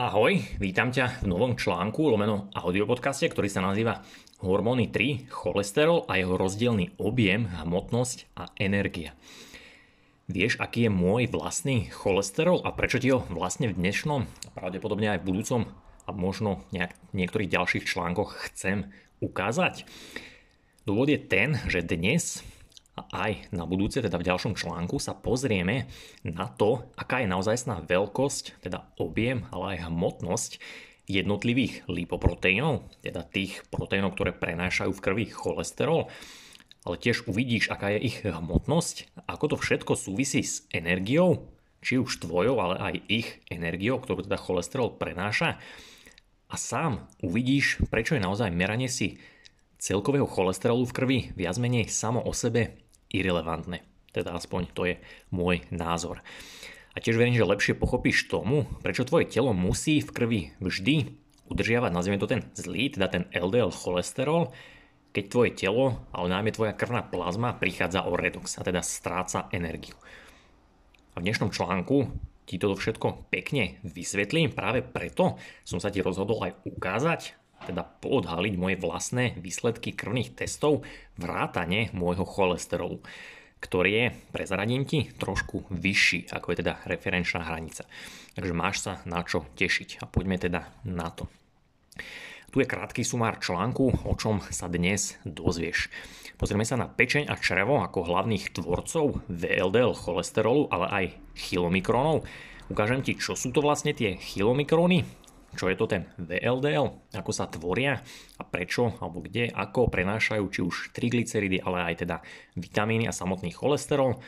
Ahoj, vítam ťa v novom článku lomeno audiopodcaste, ktorý sa nazýva Hormóny 3, cholesterol a jeho rozdielný objem, hmotnosť a energia. Vieš, aký je môj vlastný cholesterol a prečo ti ho vlastne v dnešnom pravdepodobne aj v budúcom a možno nejak, niektorých ďalších článkoch chcem ukázať? Dôvod je ten, že dnes aj na budúce, teda v ďalšom článku, sa pozrieme na to, aká je naozajstná veľkosť, teda objem, ale aj hmotnosť jednotlivých lipoproteínov, teda tých proteínov, ktoré prenášajú v krvi cholesterol, ale tiež uvidíš, aká je ich hmotnosť, ako to všetko súvisí s energiou, či už tvojou, ale aj ich energiou, ktorú teda cholesterol prenáša. A sám uvidíš, prečo je naozaj meranie si celkového cholesterolu v krvi viac menej samo o sebe irrelevantné. Teda aspoň to je môj názor. A tiež verím, že lepšie pochopíš tomu, prečo tvoje telo musí v krvi vždy udržiavať, nazvime to ten zlý, teda ten LDL cholesterol, keď tvoje telo, ale najmä tvoja krvná plazma prichádza o redox a teda stráca energiu. A v dnešnom článku ti toto všetko pekne vysvetlím, práve preto som sa ti rozhodol aj ukázať, teda poodhaliť moje vlastné výsledky krvných testov vrátane môjho cholesterolu, ktorý je, prezradím ti, trošku vyšší, ako je teda referenčná hranica. Takže máš sa na čo tešiť a poďme teda na to. Tu je krátky sumár článku, o čom sa dnes dozvieš. Pozrieme sa na pečeň a črevo ako hlavných tvorcov VLDL cholesterolu, ale aj chylomikronov. Ukážem ti, čo sú to vlastne tie chylomikróny, čo je to ten VLDL, ako sa tvoria a prečo, alebo kde, ako prenášajú či už triglyceridy, ale aj teda vitamíny a samotný cholesterol.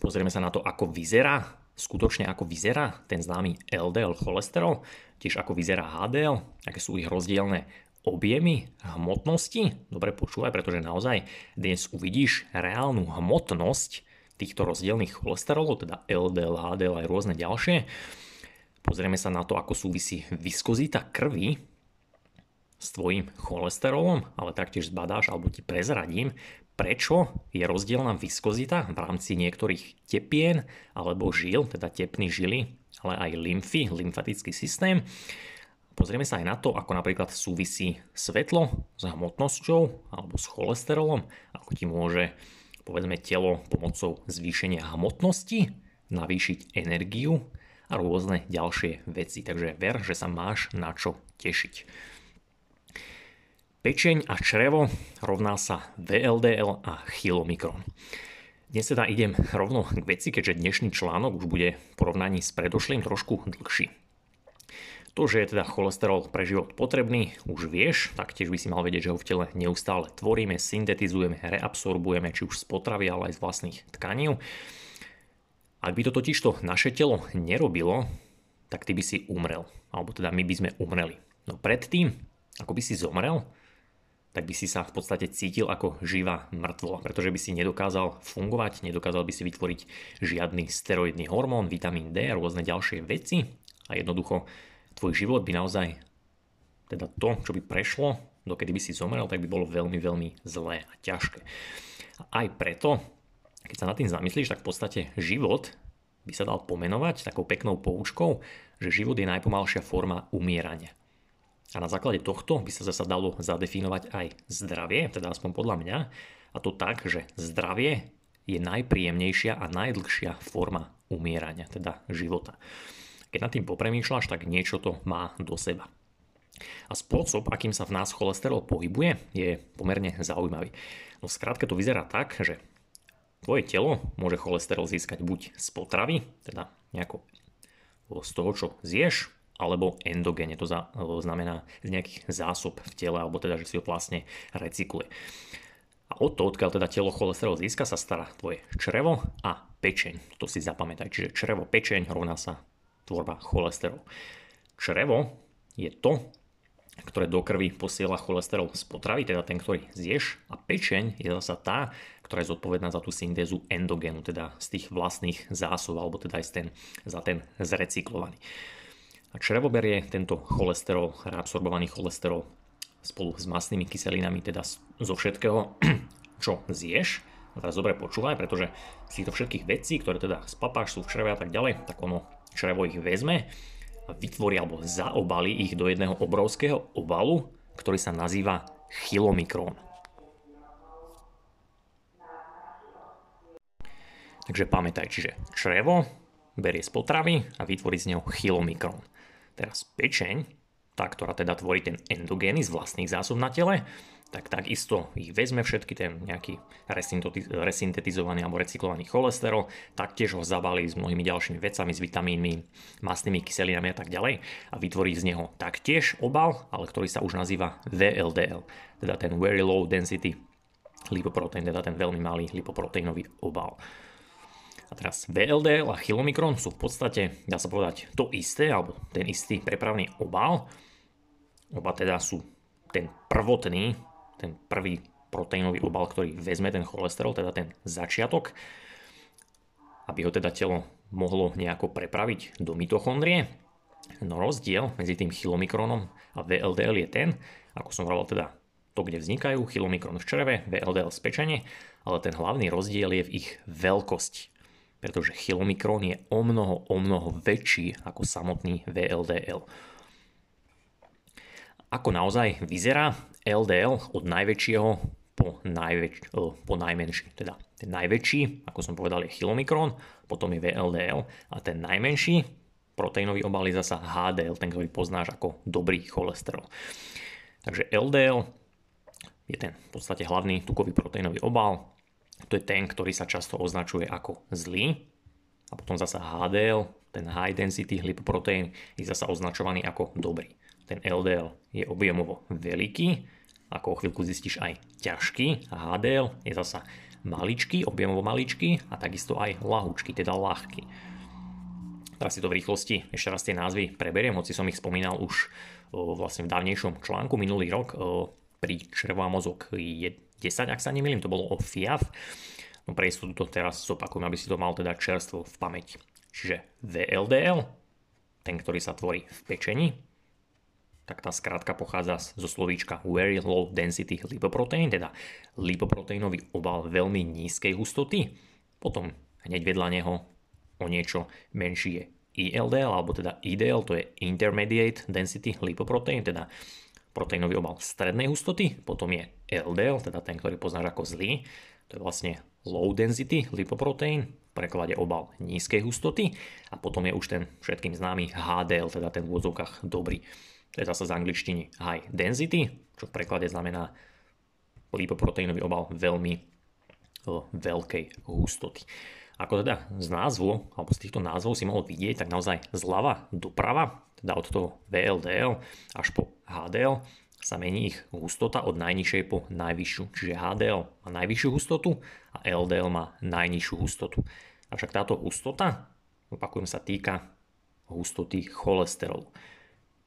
Pozrieme sa na to, ako vyzerá, skutočne ako vyzerá ten známy LDL cholesterol, tiež ako vyzerá HDL, aké sú ich rozdielne objemy hmotnosti. Dobre počúvaj, pretože naozaj dnes uvidíš reálnu hmotnosť týchto rozdielných cholesterolov, teda LDL, HDL aj rôzne ďalšie. Pozrieme sa na to, ako súvisí viskozita krvi s tvojim cholesterolom, ale taktiež zbadáš alebo ti prezradím, prečo je rozdielna viskozita v rámci niektorých tepien alebo žil, teda tepný žily, ale aj lymfy, lymfatický systém. Pozrieme sa aj na to, ako napríklad súvisí svetlo s hmotnosťou alebo s cholesterolom, ako ti môže povedzme telo pomocou zvýšenia hmotnosti navýšiť energiu a rôzne ďalšie veci. Takže ver, že sa máš na čo tešiť. Pečeň a črevo rovná sa VLDL a chylomikron. Dnes teda idem rovno k veci, keďže dnešný článok už bude v porovnaní s predošlým trošku dlhší. To, že je teda cholesterol pre život potrebný, už vieš, taktiež by si mal vedieť, že ho v tele neustále tvoríme, syntetizujeme, reabsorbujeme, či už z potravy, ale aj z vlastných tkaní. Ak by to totižto naše telo nerobilo, tak ty by si umrel. Alebo teda my by sme umreli. No predtým, ako by si zomrel, tak by si sa v podstate cítil ako živá mŕtvola, pretože by si nedokázal fungovať, nedokázal by si vytvoriť žiadny steroidný hormón, vitamín D a rôzne ďalšie veci a jednoducho tvoj život by naozaj, teda to, čo by prešlo, dokedy by si zomrel, tak by bolo veľmi, veľmi zlé a ťažké. A aj preto keď sa nad tým zamyslíš, tak v podstate život by sa dal pomenovať takou peknou poučkou, že život je najpomalšia forma umierania. A na základe tohto by sa zase dalo zadefinovať aj zdravie, teda aspoň podľa mňa, a to tak, že zdravie je najpríjemnejšia a najdlhšia forma umierania, teda života. Keď nad tým popremýšľaš, tak niečo to má do seba. A spôsob, akým sa v nás cholesterol pohybuje, je pomerne zaujímavý. No skrátka to vyzerá tak, že Tvoje telo môže cholesterol získať buď z potravy, teda nejako z toho, čo zješ, alebo endogéne, to znamená z nejakých zásob v tele, alebo teda, že si ho vlastne recykluje. A o to, odkiaľ teda telo cholesterol získa, sa stará tvoje črevo a pečeň. To si zapamätaj. Čiže črevo, pečeň rovná sa tvorba cholesterol. Črevo je to, ktoré do krvi posiela cholesterol z potravy, teda ten, ktorý zješ. A pečeň je zasa tá, ktorá je zodpovedná za tú syntézu endogénu, teda z tých vlastných zásob, alebo teda aj ten, za ten zrecyklovaný. A črevo berie tento cholesterol, reabsorbovaný cholesterol spolu s masnými kyselinami, teda zo všetkého, čo zješ. Teraz dobre počúvaj, pretože z týchto všetkých vecí, ktoré teda spapáš, sú v čreve a tak ďalej, tak ono črevo ich vezme a vytvorí alebo zaobali ich do jedného obrovského obalu, ktorý sa nazýva chilomikrón. Takže pamätaj, čiže črevo berie z potravy a vytvorí z neho chilomikrón. Teraz pečeň, tá, ktorá teda tvorí ten endogény z vlastných zásob na tele, tak takisto ich vezme všetky ten nejaký resyntetizovaný alebo recyklovaný cholesterol, taktiež ho zabalí s mnohými ďalšími vecami, s vitamínmi, mastnými kyselinami a tak ďalej a vytvorí z neho taktiež obal, ale ktorý sa už nazýva VLDL, teda ten Very Low Density lipoprotein, teda ten veľmi malý lipoproteínový obal. A teraz VLDL a chylomikron sú v podstate, dá sa povedať, to isté, alebo ten istý prepravný obal. Oba teda sú ten prvotný ten prvý proteínový obal, ktorý vezme ten cholesterol, teda ten začiatok, aby ho teda telo mohlo nejako prepraviť do mitochondrie. No rozdiel medzi tým chylomikronom a VLDL je ten, ako som hovoril teda to, kde vznikajú, chylomikron v čreve, VLDL z pečenie, ale ten hlavný rozdiel je v ich veľkosti. Pretože chylomikron je o mnoho, o mnoho väčší ako samotný VLDL. Ako naozaj vyzerá LDL od najväčšieho po, najväč- po najmenší. Teda ten najväčší, ako som povedal, je chylomikron, potom je VLDL a ten najmenší proteínový obal je zasa HDL, ten, ktorý poznáš ako dobrý cholesterol. Takže LDL je ten v podstate hlavný tukový proteínový obal. To je ten, ktorý sa často označuje ako zlý. A potom zasa HDL, ten high density lipoprotein, je zasa označovaný ako dobrý ten LDL je objemovo veľký, ako o chvíľku zistíš aj ťažký a HDL je zasa maličký, objemovo maličký a takisto aj lahúčky, teda ľahký. Teraz si to v rýchlosti ešte raz tie názvy preberiem, hoci som ich spomínal už o, vlastne v dávnejšom článku minulý rok o, pri a mozog 10, ak sa nemýlim, to bolo o FIAF. No pre istotu to teraz zopakujem, aby si to mal teda čerstvo v pamäti. Čiže VLDL, ten, ktorý sa tvorí v pečení, tak tá skrátka pochádza zo slovíčka Very Low Density Lipoprotein, teda lipoproteínový obal veľmi nízkej hustoty. Potom hneď vedľa neho o niečo menší je ILDL, alebo teda IDL, to je Intermediate Density Lipoprotein, teda proteínový obal strednej hustoty, potom je LDL, teda ten, ktorý poznáš ako zlý, to je vlastne low density lipoprotein, v preklade obal nízkej hustoty. A potom je už ten všetkým známy HDL, teda ten v úvodzovkách dobrý. To je zase z angličtiny high density, čo v preklade znamená lipoproteínový obal veľmi o, veľkej hustoty. Ako teda z názvu, alebo z týchto názvov si mohol vidieť, tak naozaj zľava doprava, teda od toho VLDL až po HDL, sa mení ich hustota od najnižšej po najvyššiu. Čiže HDL má najvyššiu hustotu a LDL má najnižšiu hustotu. Avšak táto hustota, opakujem, sa týka hustoty cholesterolu.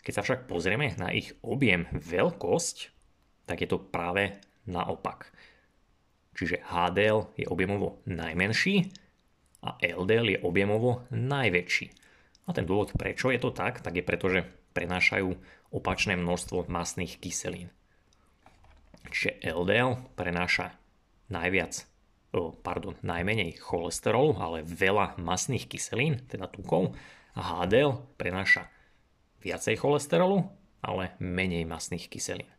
Keď sa však pozrieme na ich objem veľkosť, tak je to práve naopak. Čiže HDL je objemovo najmenší a LDL je objemovo najväčší. A ten dôvod, prečo je to tak, tak je preto, že prenášajú opačné množstvo masných kyselín. Čiže LDL prenáša najviac, pardon, najmenej cholesterolu, ale veľa masných kyselín, teda tukov, a HDL prenáša viacej cholesterolu, ale menej masných kyselín.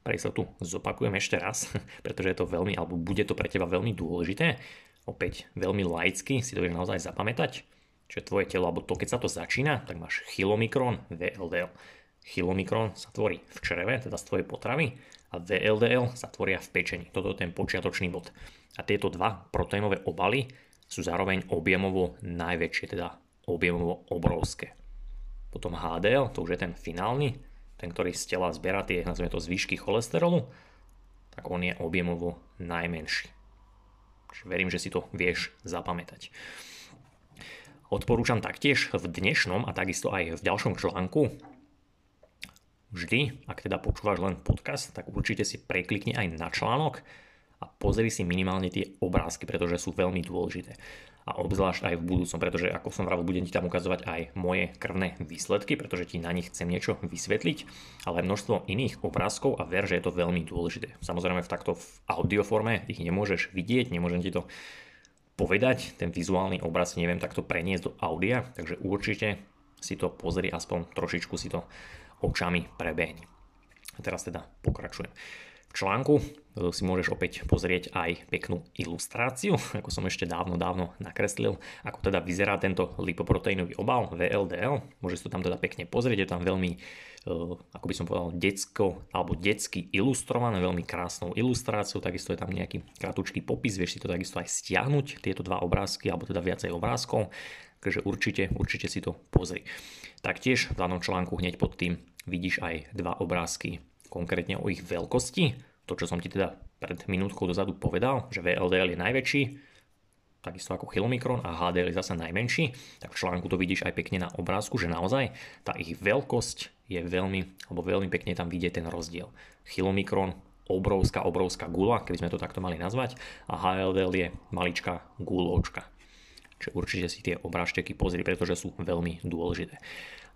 Pre istotu zopakujem ešte raz, pretože je to veľmi, alebo bude to pre teba veľmi dôležité. Opäť veľmi laicky si to vieš naozaj zapamätať, že tvoje telo, alebo to keď sa to začína, tak máš chylomikron, VLDL. Chylomikron sa tvorí v čreve, teda z tvojej potravy, a VLDL sa tvoria v pečení. Toto je ten počiatočný bod. A tieto dva proteínové obaly sú zároveň objemovo najväčšie, teda objemovo obrovské. Potom HDL, to už je ten finálny, ten, ktorý z tela zbiera tie, nazvime to, zvyšky cholesterolu, tak on je objemovo najmenší. Verím, že si to vieš zapamätať. Odporúčam taktiež v dnešnom a takisto aj v ďalšom článku vždy, ak teda počúvaš len podcast, tak určite si preklikni aj na článok a pozri si minimálne tie obrázky, pretože sú veľmi dôležité a obzvlášť aj v budúcom, pretože ako som vravel, budem ti tam ukazovať aj moje krvné výsledky, pretože ti na nich chcem niečo vysvetliť, ale množstvo iných obrázkov a ver, že je to veľmi dôležité. Samozrejme v takto v audioforme ich nemôžeš vidieť, nemôžem ti to povedať, ten vizuálny obraz neviem takto preniesť do audia, takže určite si to pozri, aspoň trošičku si to očami prebehni. A teraz teda pokračujem. Článku si môžeš opäť pozrieť aj peknú ilustráciu, ako som ešte dávno, dávno nakreslil, ako teda vyzerá tento lipoproteínový obal VLDL. Môžeš to tam teda pekne pozrieť, je tam veľmi, e, ako by som povedal, detsko alebo detsky ilustrované, veľmi krásnou ilustráciou, takisto je tam nejaký kratučký popis, vieš si to takisto aj stiahnuť, tieto dva obrázky, alebo teda viacej obrázkov, takže určite, určite si to pozri. Taktiež v danom článku hneď pod tým vidíš aj dva obrázky konkrétne o ich veľkosti. To, čo som ti teda pred minútkou dozadu povedal, že VLDL je najväčší, takisto ako chilomikron a HDL je zase najmenší, tak v článku to vidíš aj pekne na obrázku, že naozaj tá ich veľkosť je veľmi, alebo veľmi pekne tam vidieť ten rozdiel. Chilomikron obrovská, obrovská gula, keby sme to takto mali nazvať, a HLDL je maličká guločka. Čiže určite si tie obrážteky pozri, pretože sú veľmi dôležité.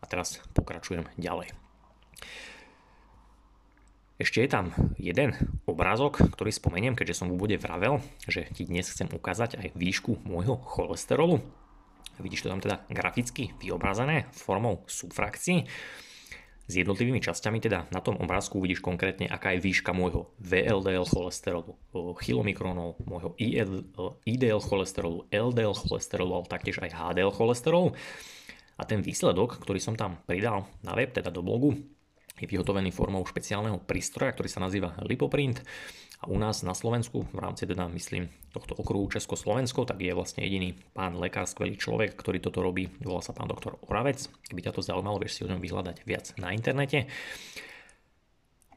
A teraz pokračujem ďalej. Ešte je tam jeden obrázok, ktorý spomeniem, keďže som v úvode vravel, že ti dnes chcem ukázať aj výšku môjho cholesterolu. Vidíš to tam teda graficky vyobrazené formou subfrakcií. S jednotlivými časťami teda na tom obrázku uvidíš konkrétne, aká je výška môjho VLDL cholesterolu, chilomikronov, môjho IDL cholesterolu, LDL cholesterolu, ale taktiež aj HDL cholesterolu. A ten výsledok, ktorý som tam pridal na web, teda do blogu, je vyhotovený formou špeciálneho prístroja, ktorý sa nazýva Lipoprint. A u nás na Slovensku, v rámci teda myslím tohto okruhu Česko-Slovensko, tak je vlastne jediný pán lekár, skvelý človek, ktorý toto robí, volá sa pán doktor Oravec. Keby ťa to zaujímalo, vieš si o ňom vyhľadať viac na internete.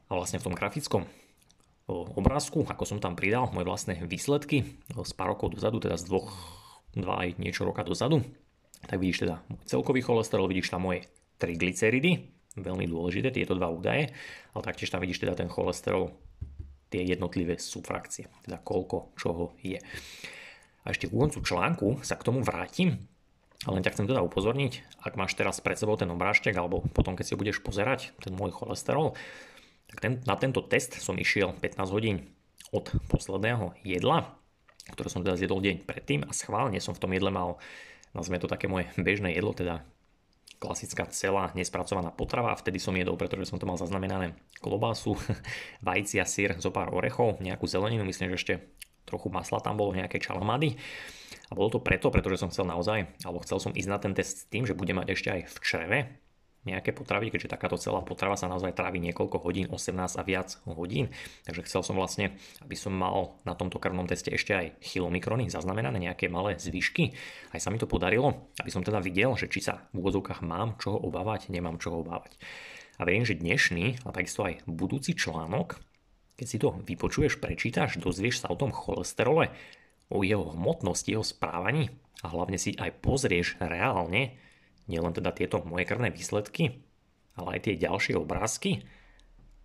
A vlastne v tom grafickom obrázku, ako som tam pridal moje vlastné výsledky z pár rokov dozadu, teda z dvoch, dva aj niečo roka dozadu, tak vidíš teda môj celkový cholesterol, vidíš tam moje triglyceridy, veľmi dôležité, tieto dva údaje, ale taktiež tam vidíš teda ten cholesterol, tie jednotlivé subfrakcie, teda koľko čoho je. A ešte k koncu článku sa k tomu vrátim, ale len ťa chcem teda upozorniť, ak máš teraz pred sebou ten obrážtek, alebo potom keď si budeš pozerať ten môj cholesterol, tak ten, na tento test som išiel 15 hodín od posledného jedla, ktoré som teda zjedol deň predtým a schválne som v tom jedle mal, nazvime to také moje bežné jedlo, teda klasická celá nespracovaná potrava. Vtedy som jedol, pretože som to mal zaznamenané klobásu, vajcia, sír, zo pár orechov, nejakú zeleninu, myslím, že ešte trochu masla tam bolo, nejaké čalamady. A bolo to preto, pretože som chcel naozaj, alebo chcel som ísť na ten test s tým, že bude mať ešte aj v čreve nejaké potravy, keďže takáto celá potrava sa naozaj trávi niekoľko hodín, 18 a viac hodín. Takže chcel som vlastne, aby som mal na tomto krvnom teste ešte aj chilomikrony zaznamenané, nejaké malé zvyšky. Aj sa mi to podarilo, aby som teda videl, že či sa v úvodzovkách mám čoho obávať, nemám čoho obávať. A verím, že dnešný a takisto aj budúci článok, keď si to vypočuješ, prečítaš, dozvieš sa o tom cholesterole, o jeho hmotnosti, jeho správaní a hlavne si aj pozrieš reálne, nielen teda tieto moje krvné výsledky, ale aj tie ďalšie obrázky,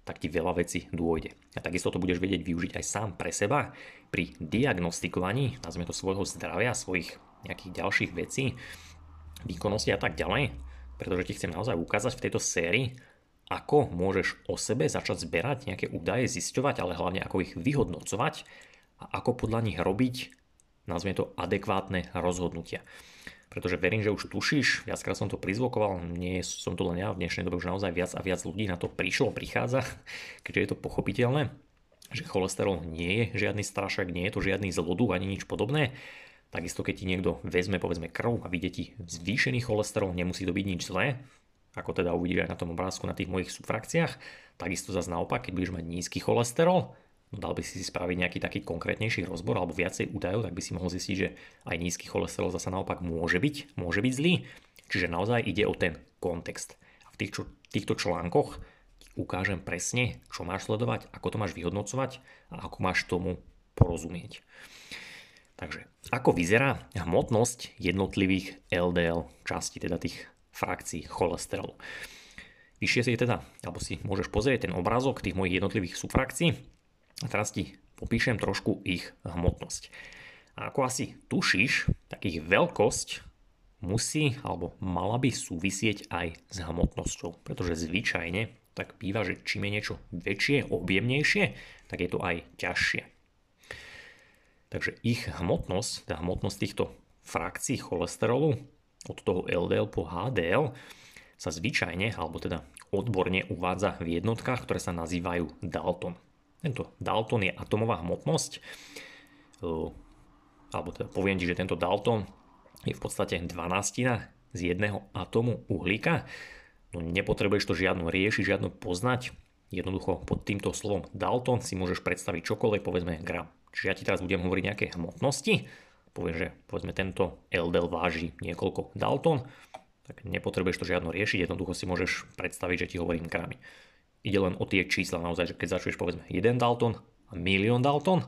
tak ti veľa vecí dôjde. A takisto to budeš vedieť využiť aj sám pre seba pri diagnostikovaní, nazvime to svojho zdravia, svojich nejakých ďalších vecí, výkonnosti a tak ďalej, pretože ti chcem naozaj ukázať v tejto sérii, ako môžeš o sebe začať zberať nejaké údaje, zisťovať, ale hlavne ako ich vyhodnocovať a ako podľa nich robiť, nazvime to, adekvátne rozhodnutia pretože verím, že už tušíš, viackrát som to prizvokoval, nie som to len ja, v dnešnej dobe už naozaj viac a viac ľudí na to prišlo, prichádza, keďže je to pochopiteľné, že cholesterol nie je žiadny strašak, nie je to žiadny zloduch ani nič podobné. Takisto keď ti niekto vezme povedzme krv a vidie ti zvýšený cholesterol, nemusí to byť nič zlé, ako teda uvidíš aj na tom obrázku na tých mojich subfrakciách. Takisto zase naopak, keď budeš mať nízky cholesterol, dal by si spraviť nejaký taký konkrétnnejší rozbor alebo viacej údajov, tak by si mohol zistiť, že aj nízky cholesterol zasa naopak môže byť, môže byť zlý. Čiže naozaj ide o ten kontext. A v tých, čo, týchto článkoch ukážem presne, čo máš sledovať, ako to máš vyhodnocovať a ako máš tomu porozumieť. Takže, ako vyzerá hmotnosť jednotlivých LDL častí, teda tých frakcií cholesterolu. Vyššie si teda, alebo si môžeš pozrieť ten obrázok tých mojich jednotlivých subfrakcií a teraz ti popíšem trošku ich hmotnosť. A ako asi tušíš, tak ich veľkosť musí alebo mala by súvisieť aj s hmotnosťou, pretože zvyčajne tak býva, že čím je niečo väčšie, objemnejšie, tak je to aj ťažšie. Takže ich hmotnosť, tá hmotnosť týchto frakcií cholesterolu od toho LDL po HDL sa zvyčajne, alebo teda odborne uvádza v jednotkách, ktoré sa nazývajú Dalton. Tento Dalton je atomová hmotnosť, alebo teda poviem ti, že tento Dalton je v podstate 12 z jedného atomu uhlíka. No nepotrebuješ to žiadnu riešiť, žiadnu poznať. Jednoducho pod týmto slovom Dalton si môžeš predstaviť čokoľvek, povedzme gram. Čiže ja ti teraz budem hovoriť nejaké hmotnosti, poviem, že povedzme tento LDL váži niekoľko Dalton, tak nepotrebuješ to žiadno riešiť, jednoducho si môžeš predstaviť, že ti hovorím gramy. Ide len o tie čísla naozaj, že keď začuješ povedzme 1 Dalton a milión Dalton,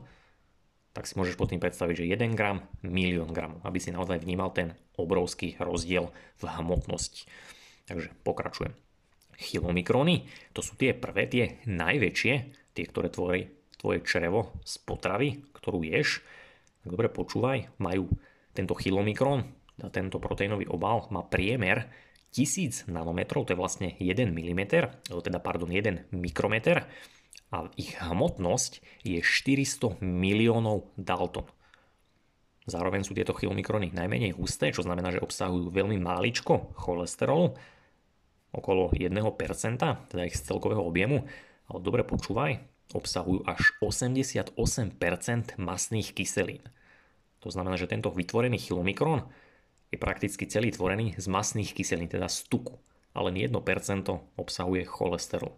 tak si môžeš pod tým predstaviť, že 1 gram, milión gramov, aby si naozaj vnímal ten obrovský rozdiel v hmotnosti. Takže pokračujem. Chilomikrony, to sú tie prvé, tie najväčšie, tie, ktoré tvorí tvoje črevo z potravy, ktorú ješ. Dobre počúvaj, majú tento chilomikron, tento proteínový obal má priemer 1000 nanometrov, to je vlastne 1 mm, teda pardon, 1 mikrometer a ich hmotnosť je 400 miliónov Dalton. Zároveň sú tieto chylmikrony najmenej husté, čo znamená, že obsahujú veľmi máličko cholesterolu, okolo 1%, teda ich z celkového objemu, ale dobre počúvaj, obsahujú až 88% masných kyselín. To znamená, že tento vytvorený chylomikron je prakticky celý tvorený z masných kyselín, teda z tuku, ale len 1% obsahuje cholesterol.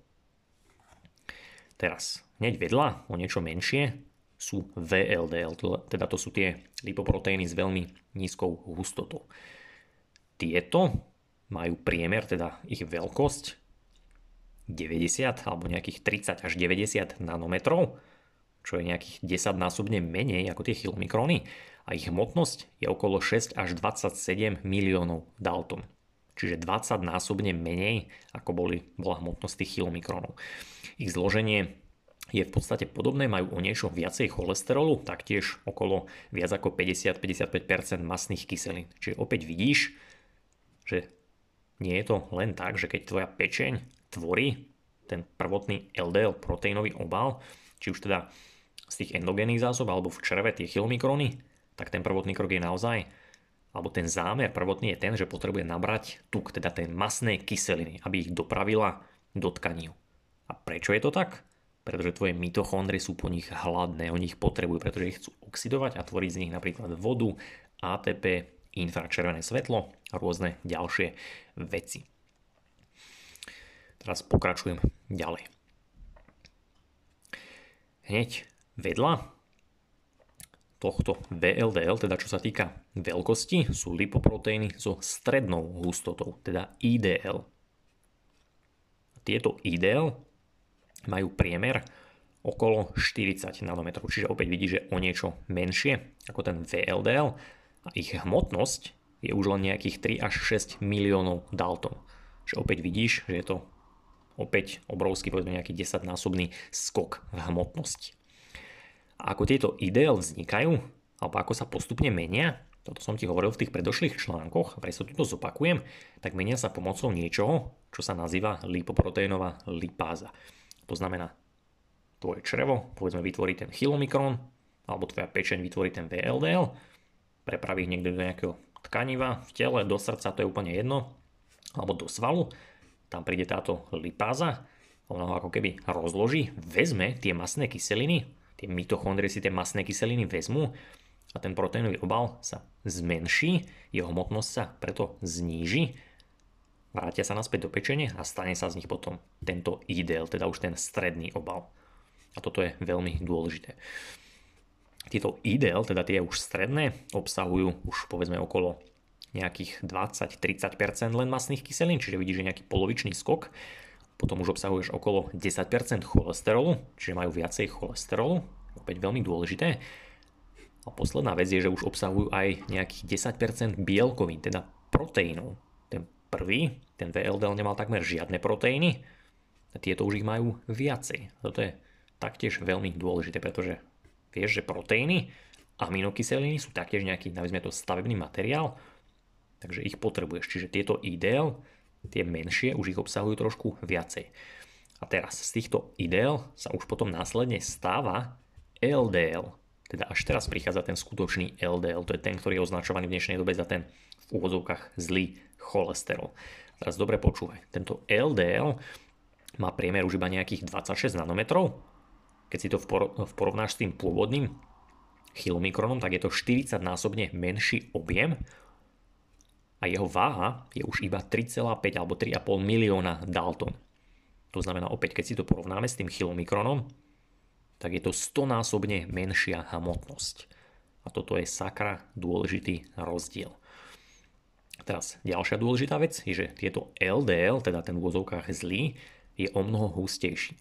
Teraz, hneď vedľa, o niečo menšie, sú VLDL, teda to sú tie lipoproteíny s veľmi nízkou hustotou. Tieto majú priemer, teda ich veľkosť 90 alebo nejakých 30 až 90 nanometrov, čo je nejakých 10 násobne menej ako tie chilmikrony a ich hmotnosť je okolo 6 až 27 miliónov Dalton. Čiže 20 násobne menej ako boli, bola hmotnosť tých chilomikronov. Ich zloženie je v podstate podobné, majú o niečo viacej cholesterolu, taktiež okolo viac ako 50-55% masných kyselín. Čiže opäť vidíš, že nie je to len tak, že keď tvoja pečeň tvorí ten prvotný LDL proteínový obal, či už teda z tých endogénnych zásob alebo v čreve tie chilomikrony, tak ten prvotný krok je naozaj, alebo ten zámer prvotný je ten, že potrebuje nabrať tuk, teda tie masné kyseliny, aby ich dopravila do tkaní. A prečo je to tak? Pretože tvoje mitochondrie sú po nich hladné, oni ich potrebujú, pretože ich chcú oxidovať a tvoriť z nich napríklad vodu, ATP, infračervené svetlo a rôzne ďalšie veci. Teraz pokračujem ďalej. Hneď vedľa tohto VLDL, teda čo sa týka veľkosti, sú lipoproteíny so strednou hustotou, teda IDL. Tieto IDL majú priemer okolo 40 nanometrov, čiže opäť vidíš, že o niečo menšie ako ten VLDL a ich hmotnosť je už len nejakých 3 až 6 miliónov Dalton. Čiže opäť vidíš, že je to opäť obrovský, povedzme nejaký 10 násobný skok v hmotnosti. Ako tieto ideál vznikajú, alebo ako sa postupne menia, toto som ti hovoril v tých predošlých článkoch, a sa tuto zopakujem, tak menia sa pomocou niečoho, čo sa nazýva lipoproteínová lipáza. To znamená, tvoje črevo, povedzme, vytvorí ten chilomikron, alebo tvoja pečeň vytvorí ten VLDL, prepraví ich niekde do nejakého tkaniva v tele, do srdca, to je úplne jedno, alebo do svalu, tam príde táto lipáza, ona ho ako keby rozloží, vezme tie masné kyseliny, tie mitochondrie si tie masné kyseliny vezmú a ten proteínový obal sa zmenší, jeho hmotnosť sa preto zníži, vrátia sa naspäť do pečenia a stane sa z nich potom tento IDL, teda už ten stredný obal. A toto je veľmi dôležité. Tieto IDL, teda tie už stredné, obsahujú už povedzme okolo nejakých 20-30% len masných kyselín, čiže vidíš, že nejaký polovičný skok potom už obsahuješ okolo 10% cholesterolu, čiže majú viacej cholesterolu, opäť veľmi dôležité. A posledná vec je, že už obsahujú aj nejakých 10% bielkovín, teda proteínov. Ten prvý, ten VLDL nemal takmer žiadne proteíny, a tieto už ich majú viacej. Toto je taktiež veľmi dôležité, pretože vieš, že proteíny, aminokyseliny sú taktiež nejaký, nazvime to, stavebný materiál, takže ich potrebuješ. Čiže tieto IDL tie menšie už ich obsahujú trošku viacej. A teraz z týchto ideál sa už potom následne stáva LDL. Teda až teraz prichádza ten skutočný LDL, to je ten, ktorý je označovaný v dnešnej dobe za ten v úvodzovkách zlý cholesterol. Teraz dobre počúvaj, tento LDL má priemer už iba nejakých 26 nanometrov. Keď si to porovnáš s tým pôvodným chilomikronom, tak je to 40 násobne menší objem a jeho váha je už iba 3,5 alebo 3,5 milióna Dalton. To znamená opäť, keď si to porovnáme s tým chilomikronom, tak je to 100 násobne menšia hmotnosť. A toto je sakra dôležitý rozdiel. Teraz ďalšia dôležitá vec je, že tieto LDL, teda ten v úvozovkách zlý, je o mnoho hustejší.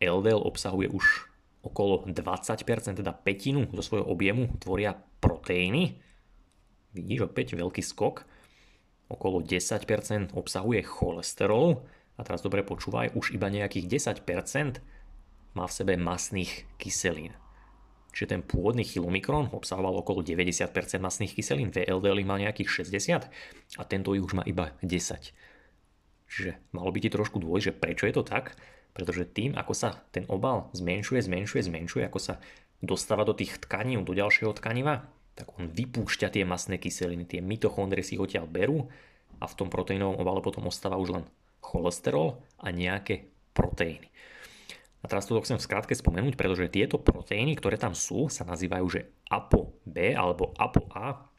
LDL obsahuje už okolo 20%, teda petinu zo svojho objemu tvoria proteíny. Vidíš opäť veľký skok. Okolo 10% obsahuje cholesterol. A teraz dobre počúvaj, už iba nejakých 10% má v sebe masných kyselín. Čiže ten pôvodný chilomikron obsahoval okolo 90% masných kyselín, VLDL má nejakých 60 a tento ich už má iba 10. Čiže malo by ti trošku dôjsť, že prečo je to tak, pretože tým, ako sa ten obal zmenšuje, zmenšuje, zmenšuje, ako sa dostáva do tých tkaní, do ďalšieho tkaniva, tak on vypúšťa tie masné kyseliny, tie mitochondrie si odtiaľ berú a v tom proteínovom obale potom ostáva už len cholesterol a nejaké proteíny. A teraz to chcem v skratke spomenúť, pretože tieto proteíny, ktoré tam sú, sa nazývajú že ApoB alebo ApoA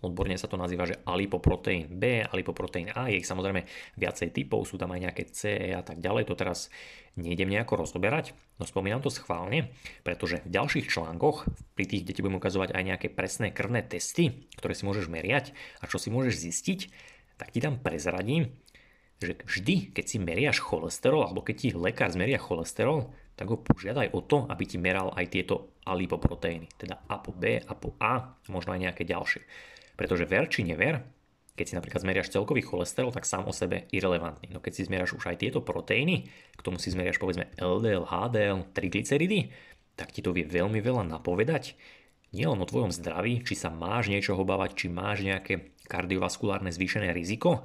Odborne sa to nazýva, že alipoproteín B, alipoproteín A, je ich samozrejme viacej typov, sú tam aj nejaké C e a tak ďalej, to teraz nejdem nejako rozoberať, no spomínam to schválne, pretože v ďalších článkoch, pri tých, kde ti budem ukazovať aj nejaké presné krvné testy, ktoré si môžeš meriať a čo si môžeš zistiť, tak ti tam prezradím, že vždy, keď si meriaš cholesterol, alebo keď ti lekár zmeria cholesterol, tak ho požiadaj o to, aby ti meral aj tieto alipoproteíny, teda ApoB, ApoA, možno aj nejaké ďalšie. Pretože ver či never, keď si napríklad zmeriaš celkový cholesterol, tak sám o sebe irrelevantný. No keď si zmeriaš už aj tieto proteíny, k tomu si zmeriaš povedzme LDL, HDL, triglyceridy, tak ti to vie veľmi veľa napovedať. Nielen o tvojom zdraví, či sa máš niečo obávať, či máš nejaké kardiovaskulárne zvýšené riziko,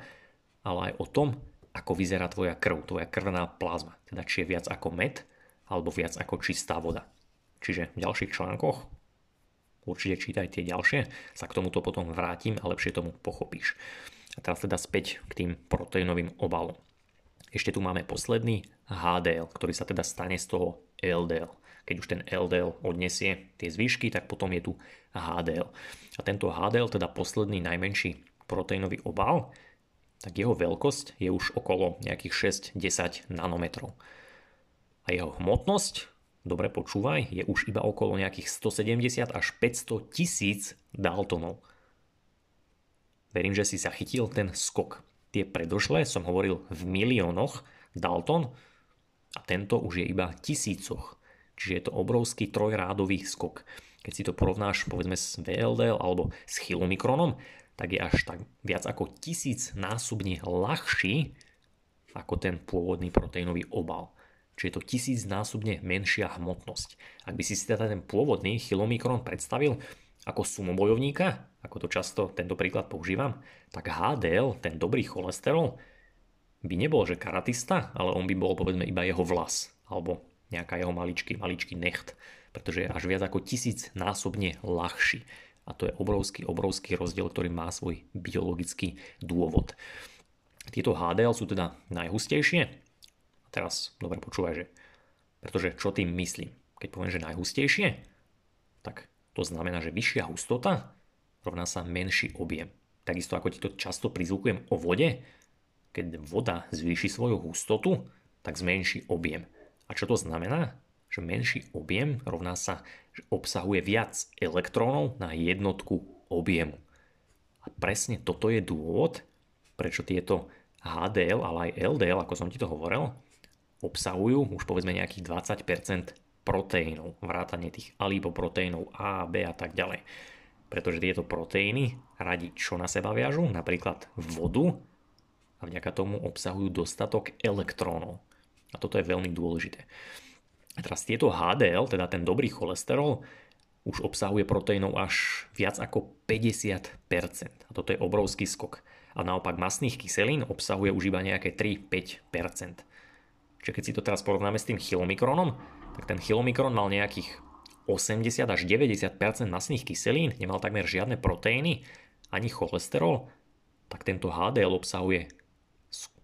ale aj o tom, ako vyzerá tvoja krv, tvoja krvná plazma. Teda či je viac ako med, alebo viac ako čistá voda. Čiže v ďalších článkoch určite čítaj tie ďalšie, sa k tomuto potom vrátim a lepšie tomu pochopíš. A teraz teda späť k tým proteínovým obalom. Ešte tu máme posledný HDL, ktorý sa teda stane z toho LDL. Keď už ten LDL odnesie tie zvyšky, tak potom je tu HDL. A tento HDL, teda posledný najmenší proteínový obal, tak jeho veľkosť je už okolo nejakých 6-10 nanometrov. A jeho hmotnosť dobre počúvaj, je už iba okolo nejakých 170 až 500 tisíc Daltonov. Verím, že si zachytil ten skok. Tie predošlé som hovoril v miliónoch Dalton a tento už je iba tisícoch. Čiže je to obrovský trojrádový skok. Keď si to porovnáš povedzme s VLDL alebo s chilomikronom, tak je až tak viac ako tisíc násobne ľahší ako ten pôvodný proteínový obal. Čiže je to tisícnásobne menšia hmotnosť. Ak by si si teda ten pôvodný chilomikron predstavil ako sumobojovníka, ako to často tento príklad používam, tak HDL, ten dobrý cholesterol, by nebol, že karatista, ale on by bol povedzme iba jeho vlas, alebo nejaká jeho maličký, maličký necht, pretože je až viac ako tisíc násobne ľahší. A to je obrovský, obrovský rozdiel, ktorý má svoj biologický dôvod. Tieto HDL sú teda najhustejšie, teraz dobre počúvaj, že pretože čo tým myslím? Keď poviem, že najhustejšie, tak to znamená, že vyššia hustota rovná sa menší objem. Takisto ako ti to často prizvukujem o vode, keď voda zvýši svoju hustotu, tak zmenší objem. A čo to znamená? Že menší objem rovná sa, že obsahuje viac elektrónov na jednotku objemu. A presne toto je dôvod, prečo tieto HDL, ale aj LDL, ako som ti to hovoril, obsahujú už povedzme nejakých 20% proteínov, vrátanie tých alipoproteínov A, B a tak ďalej. Pretože tieto proteíny radi čo na seba viažú, napríklad vodu a vďaka tomu obsahujú dostatok elektrónov. A toto je veľmi dôležité. A teraz tieto HDL, teda ten dobrý cholesterol, už obsahuje proteínov až viac ako 50%. A toto je obrovský skok. A naopak masných kyselín obsahuje už iba nejaké 3-5%. Čiže keď si to teraz porovnáme s tým chilomikronom, tak ten chilomikron mal nejakých 80 až 90% masných kyselín, nemal takmer žiadne proteíny ani cholesterol, tak tento HDL obsahuje,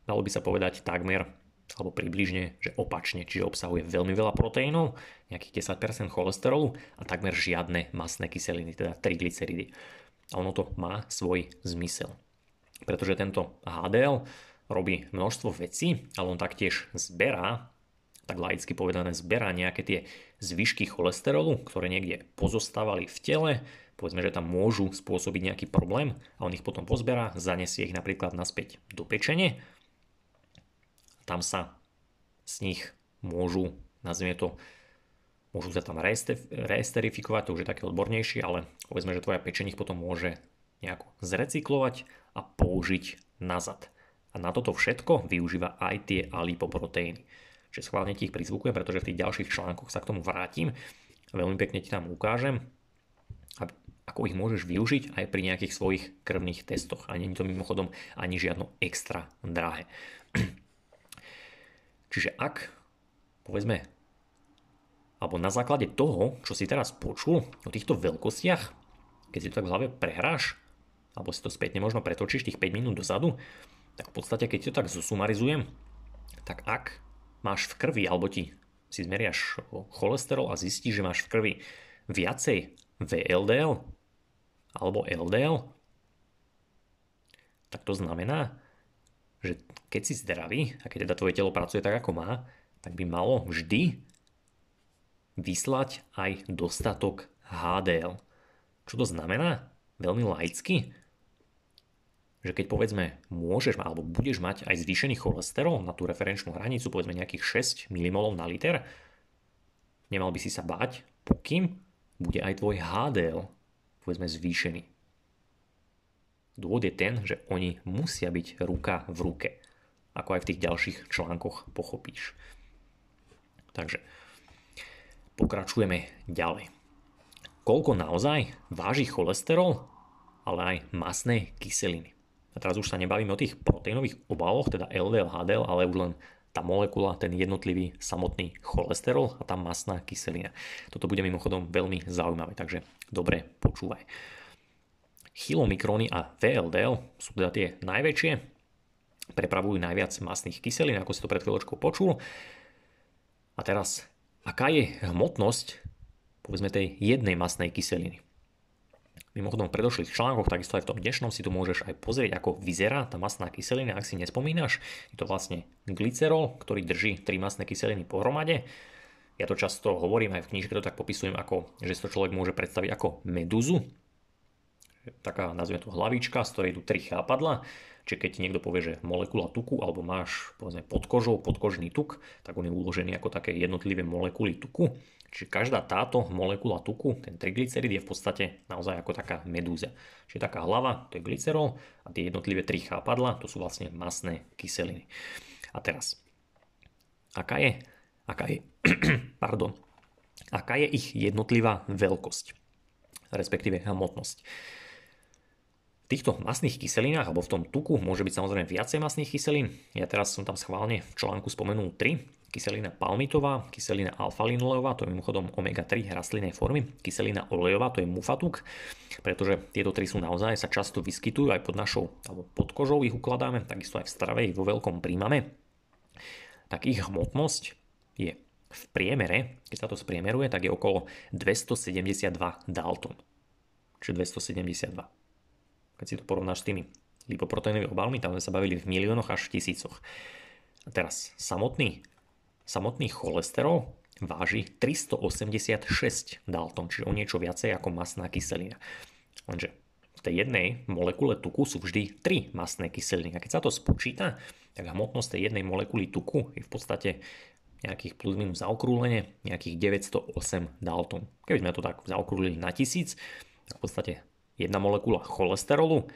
dalo by sa povedať takmer alebo približne, že opačne, čiže obsahuje veľmi veľa proteínov, nejakých 10% cholesterolu a takmer žiadne masné kyseliny, teda triglyceridy. A ono to má svoj zmysel. Pretože tento HDL robí množstvo vecí, ale on taktiež zberá, tak laicky povedané, zberá nejaké tie zvyšky cholesterolu, ktoré niekde pozostávali v tele, povedzme, že tam môžu spôsobiť nejaký problém a on ich potom pozberá, zanesie ich napríklad naspäť do pečene. Tam sa z nich môžu, nazvime to, môžu sa tam reesterifikovať, to už je také odbornejšie, ale povedzme, že tvoja pečeň ich potom môže nejako zrecyklovať a použiť nazad. A na toto všetko využíva aj tie alipoproteíny. Čiže schválne ti ich prizvukujem, pretože v tých ďalších článkoch sa k tomu vrátim. Veľmi pekne ti tam ukážem, ako ich môžeš využiť aj pri nejakých svojich krvných testoch. A je to mimochodom ani žiadno extra drahé. Čiže ak, povedzme, alebo na základe toho, čo si teraz počul o týchto veľkostiach, keď si to tak v hlave prehráš, alebo si to spätne možno pretočíš tých 5 minút dozadu, tak v podstate, keď to tak zosumarizujem, tak ak máš v krvi, alebo ti si zmeriaš cholesterol a zistíš, že máš v krvi viacej VLDL, alebo LDL, tak to znamená, že keď si zdravý a keď teda tvoje telo pracuje tak, ako má, tak by malo vždy vyslať aj dostatok HDL. Čo to znamená? Veľmi laicky, že keď povedzme môžeš alebo budeš mať aj zvýšený cholesterol na tú referenčnú hranicu, povedzme nejakých 6 mmol na liter, nemal by si sa báť, pokým bude aj tvoj HDL povedzme zvýšený. Dôvod je ten, že oni musia byť ruka v ruke, ako aj v tých ďalších článkoch pochopíš. Takže pokračujeme ďalej. Koľko naozaj váži cholesterol, ale aj masné kyseliny. A teraz už sa nebavíme o tých proteínových obaloch, teda LDL, HDL, ale už len tá molekula, ten jednotlivý samotný cholesterol a tá masná kyselina. Toto bude mimochodom veľmi zaujímavé, takže dobre počúvaj. Chylomikróny a VLDL sú teda tie najväčšie, prepravujú najviac masných kyselín, ako si to pred chvíľočkou počul. A teraz, aká je hmotnosť povedzme tej jednej masnej kyseliny? Mimochodom v predošlých článkoch, takisto aj v tom dnešnom si tu môžeš aj pozrieť, ako vyzerá tá masná kyselina, ak si nespomínaš. Je to vlastne glycerol, ktorý drží tri masné kyseliny pohromade. Ja to často hovorím, aj v knižke to tak popisujem, ako, že si to človek môže predstaviť ako medúzu. Taká, nazvime to hlavička, z ktorej idú tri chápadla. Čiže keď niekto povie, že molekula tuku, alebo máš povedzme, pod kožou podkožný tuk, tak on je uložený ako také jednotlivé molekuly tuku. Čiže každá táto molekula tuku, ten triglycerid je v podstate naozaj ako taká medúza. Čiže taká hlava, to je glycerol a tie jednotlivé tri chápadla, to sú vlastne masné kyseliny. A teraz, aká je, aká je, pardon, aká je ich jednotlivá veľkosť, respektíve hmotnosť. Týchto masných kyselinách alebo v tom tuku môže byť samozrejme viacej masných kyselín. Ja teraz som tam schválne v článku spomenul 3, kyselina palmitová, kyselina alfa-linolejová, to je mimochodom omega-3 rastlinnej formy, kyselina olejová, to je mufatuk, pretože tieto tri sú naozaj, sa často vyskytujú aj pod našou, alebo pod kožou ich ukladáme, takisto aj v strave ich vo veľkom príjmame, tak ich hmotnosť je v priemere, keď sa to spriemeruje, tak je okolo 272 Dalton. Čiže 272. Keď si to porovnáš s tými lipoproteínovými obalmi, tam sme sa bavili v miliónoch až tisícoch. A teraz samotný Samotný cholesterol váži 386 Dalton, čiže o niečo viacej ako masná kyselina. Lenže v tej jednej molekule tuku sú vždy 3 masné kyseliny. A keď sa to spočíta, tak hmotnosť tej jednej molekuly tuku je v podstate nejakých plus minus zaokrúhlenie, nejakých 908 Dalton. Keby sme to tak zaokrúhlili na tisíc, tak v podstate jedna molekula cholesterolu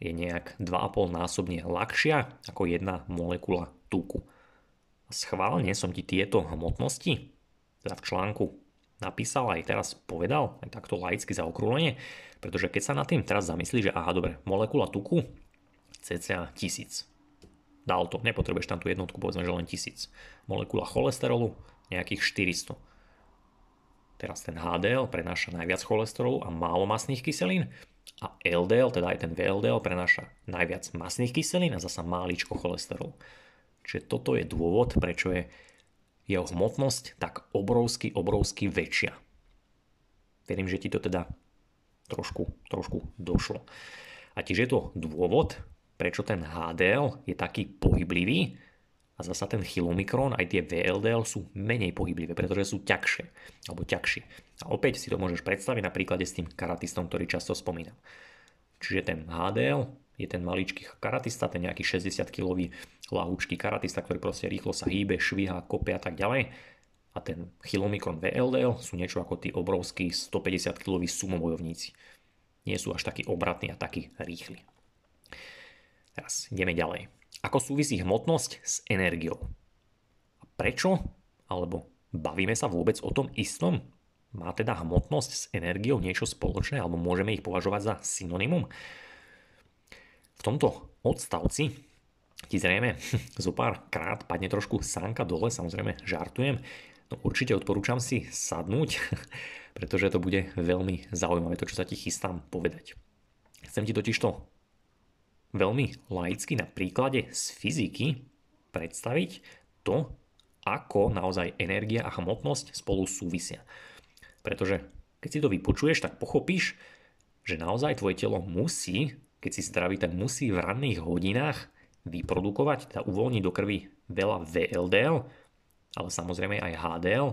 je nejak 2,5 násobne ľahšia ako jedna molekula tuku. Schválne som ti tieto hmotnosti, teda v článku napísal aj teraz povedal, aj takto laicky zaokrúhlenie, pretože keď sa nad tým teraz zamyslíš, že aha, dobre, molekula tuku cca 1000. Dal to, nepotrebuješ tam tú jednotku, povedzme, že len 1000. Molekula cholesterolu nejakých 400. Teraz ten HDL prenáša najviac cholesterolu a málo masných kyselín, a LDL, teda aj ten VLDL, prenáša najviac masných kyselín a zasa máličko cholesterolu. Čiže toto je dôvod, prečo je jeho hmotnosť tak obrovsky, obrovsky väčšia. Verím, že ti to teda trošku, trošku došlo. A tiež je to dôvod, prečo ten HDL je taký pohyblivý a zasa ten chylomikron, aj tie VLDL sú menej pohyblivé, pretože sú ťažšie alebo ťažšie. A opäť si to môžeš predstaviť na príklade s tým karatistom, ktorý často spomínam. Čiže ten HDL je ten maličký karatista, ten nejaký 60-kilový lahúčky karatista, ktorý proste rýchlo sa hýbe, švíha, kopia a tak ďalej. A ten chylomikron VLDL sú niečo ako tí obrovskí 150-kiloví sumobojovníci. Nie sú až takí obratní a takí rýchli. Teraz ideme ďalej. Ako súvisí hmotnosť s energiou? A prečo? Alebo bavíme sa vôbec o tom istom? Má teda hmotnosť s energiou niečo spoločné alebo môžeme ich považovať za synonymum? V tomto odstavci ti zrejme zo pár krát padne trošku sánka dole, samozrejme žartujem. No určite odporúčam si sadnúť, pretože to bude veľmi zaujímavé, to čo sa ti chystám povedať. Chcem ti totiž to veľmi laicky na príklade z fyziky predstaviť to, ako naozaj energia a hmotnosť spolu súvisia. Pretože keď si to vypočuješ, tak pochopíš, že naozaj tvoje telo musí, keď si zdravý, tak musí v ranných hodinách vyprodukovať, teda uvoľniť do krvi veľa VLDL, ale samozrejme aj HDL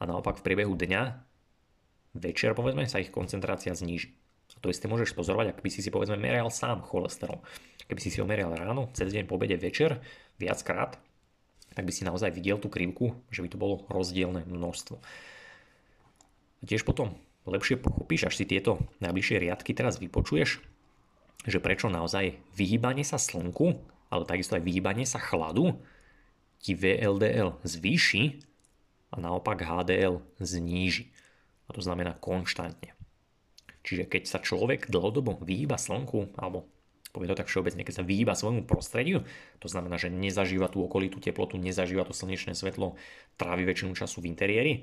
a naopak v priebehu dňa večer povedzme sa ich koncentrácia zníži. A to isté môžeš pozorovať, ak by si si povedzme meral sám cholesterol. Keby si si ho meral ráno, cez deň, po obede, večer, viackrát, tak by si naozaj videl tú krivku, že by to bolo rozdielne množstvo. A tiež potom lepšie pochopíš, až si tieto najbližšie riadky teraz vypočuješ, že prečo naozaj vyhýbanie sa slnku, ale takisto aj vyhýbanie sa chladu ti VLDL zvýši a naopak HDL zníži. A to znamená konštantne. Čiže keď sa človek dlhodobo vyhýba slnku, alebo poviem to tak všeobecne, keď sa vyhýba svojmu prostrediu, to znamená, že nezažíva tú okolitú teplotu, nezažíva to slnečné svetlo, trávi väčšinu času v interiéri,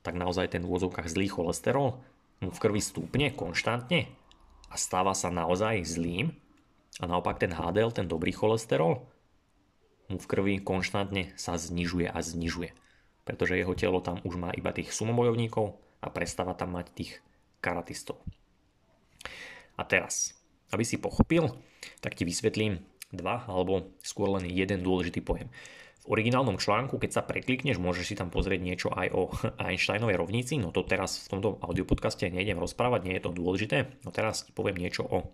tak naozaj ten v úzovkách zlý cholesterol mu v krvi stúpne konštantne a stáva sa naozaj zlým a naopak ten HDL, ten dobrý cholesterol, mu v krvi konštantne sa znižuje a znižuje. Pretože jeho telo tam už má iba tých sumobojovníkov a prestáva tam mať tých karatistov. A teraz, aby si pochopil, tak ti vysvetlím dva alebo skôr len jeden dôležitý pojem. V originálnom článku, keď sa preklikneš, môžeš si tam pozrieť niečo aj o Einsteinovej rovnici, no to teraz v tomto audiopodcaste nejdem rozprávať, nie je to dôležité, no teraz ti poviem niečo o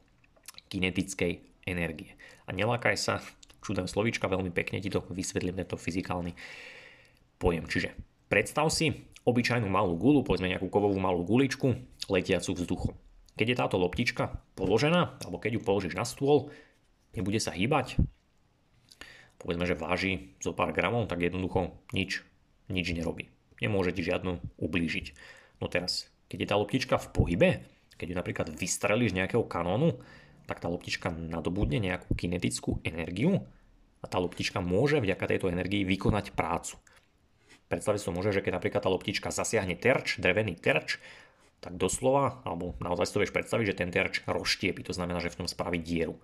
kinetickej energie. A nelákaj sa, čudem slovíčka, veľmi pekne ti to vysvetlím, tento fyzikálny pojem. Čiže predstav si obyčajnú malú gulu, povedzme nejakú kovovú malú guličku, letiacu vzduchom. Keď je táto loptička položená, alebo keď ju položíš na stôl, nebude sa hýbať, povedzme, že váži zo pár gramov, tak jednoducho nič, nič nerobí. Nemôže ti žiadnu ublížiť. No teraz, keď je tá loptička v pohybe, keď ju napríklad vystrelíš nejakého kanónu, tak tá loptička nadobudne nejakú kinetickú energiu a tá loptička môže vďaka tejto energii vykonať prácu. Predstaviť si to môže, že keď napríklad tá loptička zasiahne terč, drevený terč, tak doslova, alebo naozaj si to vieš predstaviť, že ten terč rozštiepi, to znamená, že v tom spraví dieru.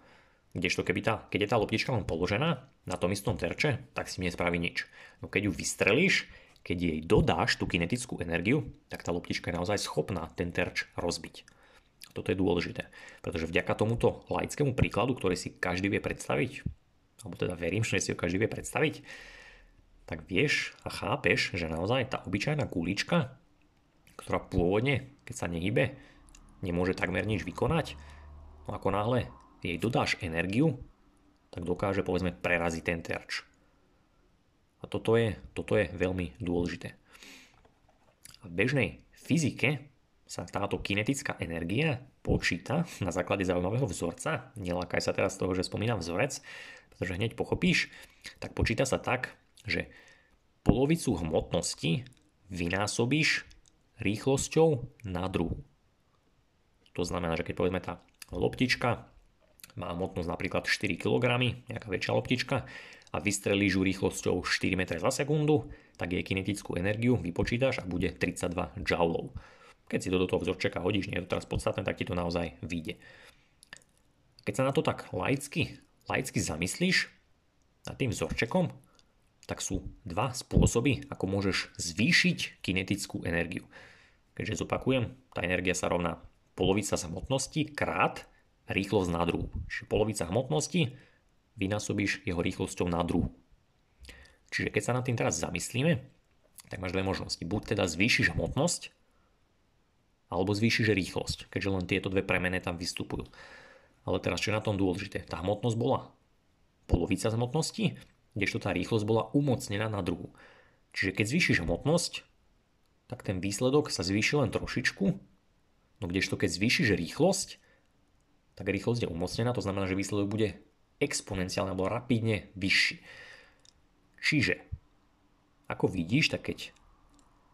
Kdežto keby tá, keď je tá loptička len položená na tom istom terče, tak si nespraví nič. No keď ju vystrelíš, keď jej dodáš tú kinetickú energiu, tak tá loptička je naozaj schopná ten terč rozbiť. Toto je dôležité, pretože vďaka tomuto laickému príkladu, ktorý si každý vie predstaviť, alebo teda verím, že si ho každý vie predstaviť, tak vieš a chápeš, že naozaj tá obyčajná kulička, ktorá pôvodne keď sa nehybe, nemôže takmer nič vykonať, no ako náhle jej dodáš energiu, tak dokáže povedzme preraziť ten terč. A toto je, toto je veľmi dôležité. A v bežnej fyzike sa táto kinetická energia počíta na základe zaujímavého vzorca. Nelákaj sa teraz z toho, že spomínam vzorec, pretože hneď pochopíš, tak počíta sa tak, že polovicu hmotnosti vynásobíš rýchlosťou na druhu. To znamená, že keď povedzme tá loptička má hmotnosť napríklad 4 kg, nejaká väčšia loptička a vystrelíš ju rýchlosťou 4 m za sekundu, tak jej kinetickú energiu vypočítaš a bude 32 joulov. Keď si to do toho vzorčeka hodíš, nie je to teraz podstatné, tak ti to naozaj vyjde. Keď sa na to tak laicky, laicky zamyslíš nad tým vzorčekom, tak sú dva spôsoby, ako môžeš zvýšiť kinetickú energiu. Keďže zopakujem, tá energia sa rovná polovica hmotnosti krát rýchlosť na druhu. Čiže polovica hmotnosti vynásobíš jeho rýchlosťou na druhu. Čiže keď sa nad tým teraz zamyslíme, tak máš dve možnosti. Buď teda zvýšiš hmotnosť, alebo zvýšiš rýchlosť, keďže len tieto dve premene tam vystupujú. Ale teraz čo je na tom dôležité? Tá hmotnosť bola polovica hmotnosti, kdežto tá rýchlosť bola umocnená na druhu. Čiže keď zvýšiš hmotnosť, tak ten výsledok sa zvýši len trošičku, no kdežto keď zvýšiš rýchlosť, tak rýchlosť je umocnená, to znamená, že výsledok bude exponenciálne alebo rapidne vyšší. Čiže, ako vidíš, tak keď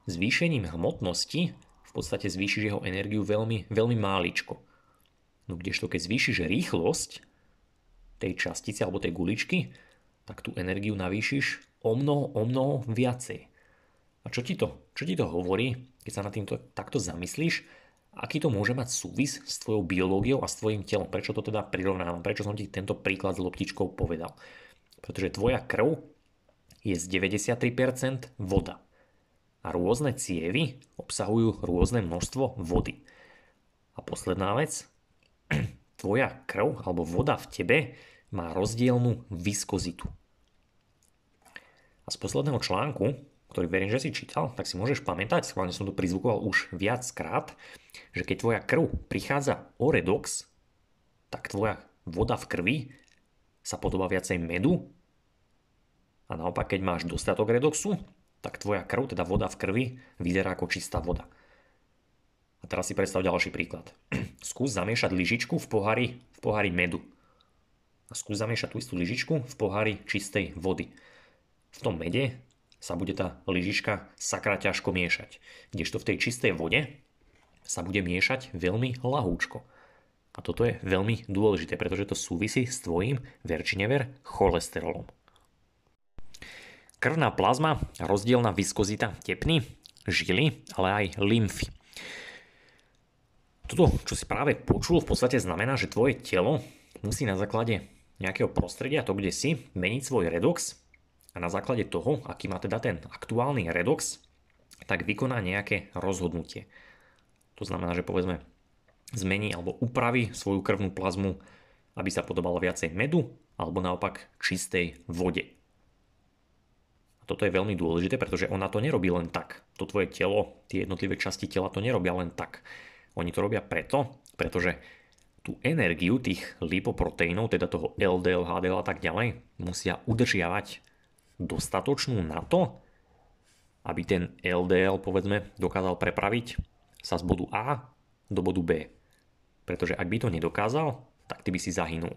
zvýšením hmotnosti v podstate zvýšiš jeho energiu veľmi, veľmi máličko. No kdežto keď zvýšiš rýchlosť tej častice alebo tej guličky, tak tú energiu navýšiš o mnoho, o mnoho viacej. A čo ti to, čo ti to hovorí, keď sa na týmto takto zamyslíš, aký to môže mať súvis s tvojou biológiou a s tvojim telom? Prečo to teda prirovnávam? Prečo som ti tento príklad s loptičkou povedal? Pretože tvoja krv je z 93% voda. A rôzne cievy obsahujú rôzne množstvo vody. A posledná vec, tvoja krv alebo voda v tebe má rozdielnú viskozitu. A z posledného článku, ktorý verím, že si čítal, tak si môžeš pamätať, schválne som to prizvukoval už viackrát, že keď tvoja krv prichádza o redox, tak tvoja voda v krvi sa podobá viacej medu a naopak, keď máš dostatok redoxu, tak tvoja krv, teda voda v krvi, vyzerá ako čistá voda. A teraz si predstav ďalší príklad. skús zamiešať lyžičku v pohári, v pohári medu. A skús zamiešať tú istú lyžičku v pohári čistej vody. V tom mede sa bude tá lyžička sakra ťažko miešať. Kdežto v tej čistej vode sa bude miešať veľmi lahúčko. A toto je veľmi dôležité, pretože to súvisí s tvojim verčinever cholesterolom. Krvná plazma, rozdielna viskozita tepny, žily, ale aj lymfy. Toto, čo si práve počul, v podstate znamená, že tvoje telo musí na základe nejakého prostredia, to kde si, meniť svoj redox a na základe toho, aký má teda ten aktuálny redox, tak vykoná nejaké rozhodnutie. To znamená, že povedzme zmení alebo upraví svoju krvnú plazmu, aby sa podobalo viacej medu alebo naopak čistej vode toto je veľmi dôležité, pretože ona to nerobí len tak. To tvoje telo, tie jednotlivé časti tela to nerobia len tak. Oni to robia preto, pretože tú energiu tých lipoproteínov, teda toho LDL, HDL a tak ďalej, musia udržiavať dostatočnú na to, aby ten LDL, povedzme, dokázal prepraviť sa z bodu A do bodu B. Pretože ak by to nedokázal, tak ty by si zahynul.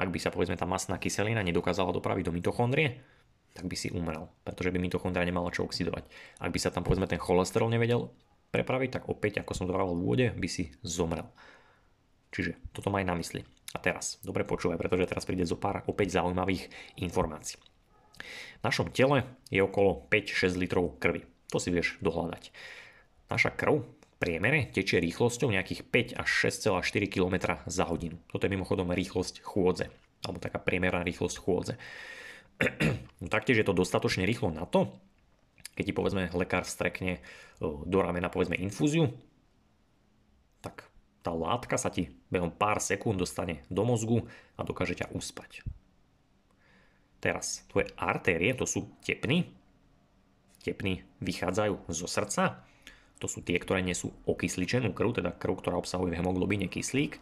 Ak by sa, povedzme, tá masná kyselina nedokázala dopraviť do mitochondrie, tak by si umrel, pretože by mitochondria nemala čo oxidovať. Ak by sa tam povedzme ten cholesterol nevedel prepraviť, tak opäť, ako som to v úvode, by si zomrel. Čiže toto maj na mysli. A teraz, dobre počúvaj, pretože teraz príde zo pár opäť zaujímavých informácií. V našom tele je okolo 5-6 litrov krvi. To si vieš dohľadať. Naša krv v priemere tečie rýchlosťou nejakých 5 až 6,4 km za hodinu. Toto je mimochodom rýchlosť chôdze, alebo taká priemerná rýchlosť chôdze. No taktiež je to dostatočne rýchlo na to, keď ti povedzme lekár strekne do ramena povedzme infúziu, tak tá látka sa ti behom pár sekúnd dostane do mozgu a dokáže ťa uspať. Teraz, tvoje artérie, to sú tepny. Tepny vychádzajú zo srdca. To sú tie, ktoré nesú okysličenú krv, teda krv, ktorá obsahuje v hemoglobíne kyslík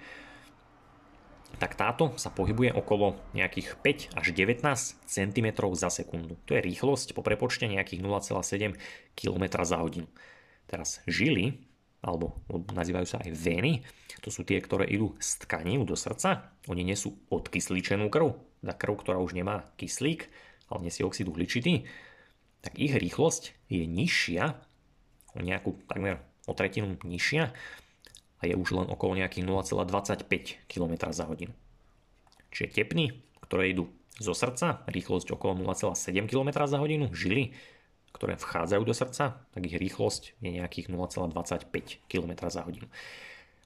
tak táto sa pohybuje okolo nejakých 5 až 19 cm za sekundu. To je rýchlosť po prepočte nejakých 0,7 km za hodinu. Teraz žily, alebo nazývajú sa aj vény, to sú tie, ktoré idú z tkaní do srdca. Oni nesú odkysličenú krv, teda krv, ktorá už nemá kyslík, ale nesie oxid uhličitý, tak ich rýchlosť je nižšia, o nejakú takmer o tretinu nižšia a je už len okolo nejakých 0,25 km za hodinu. Čiže tepny, ktoré idú zo srdca, rýchlosť okolo 0,7 km za hodinu, žily ktoré vchádzajú do srdca, tak ich rýchlosť je nejakých 0,25 km za hodinu.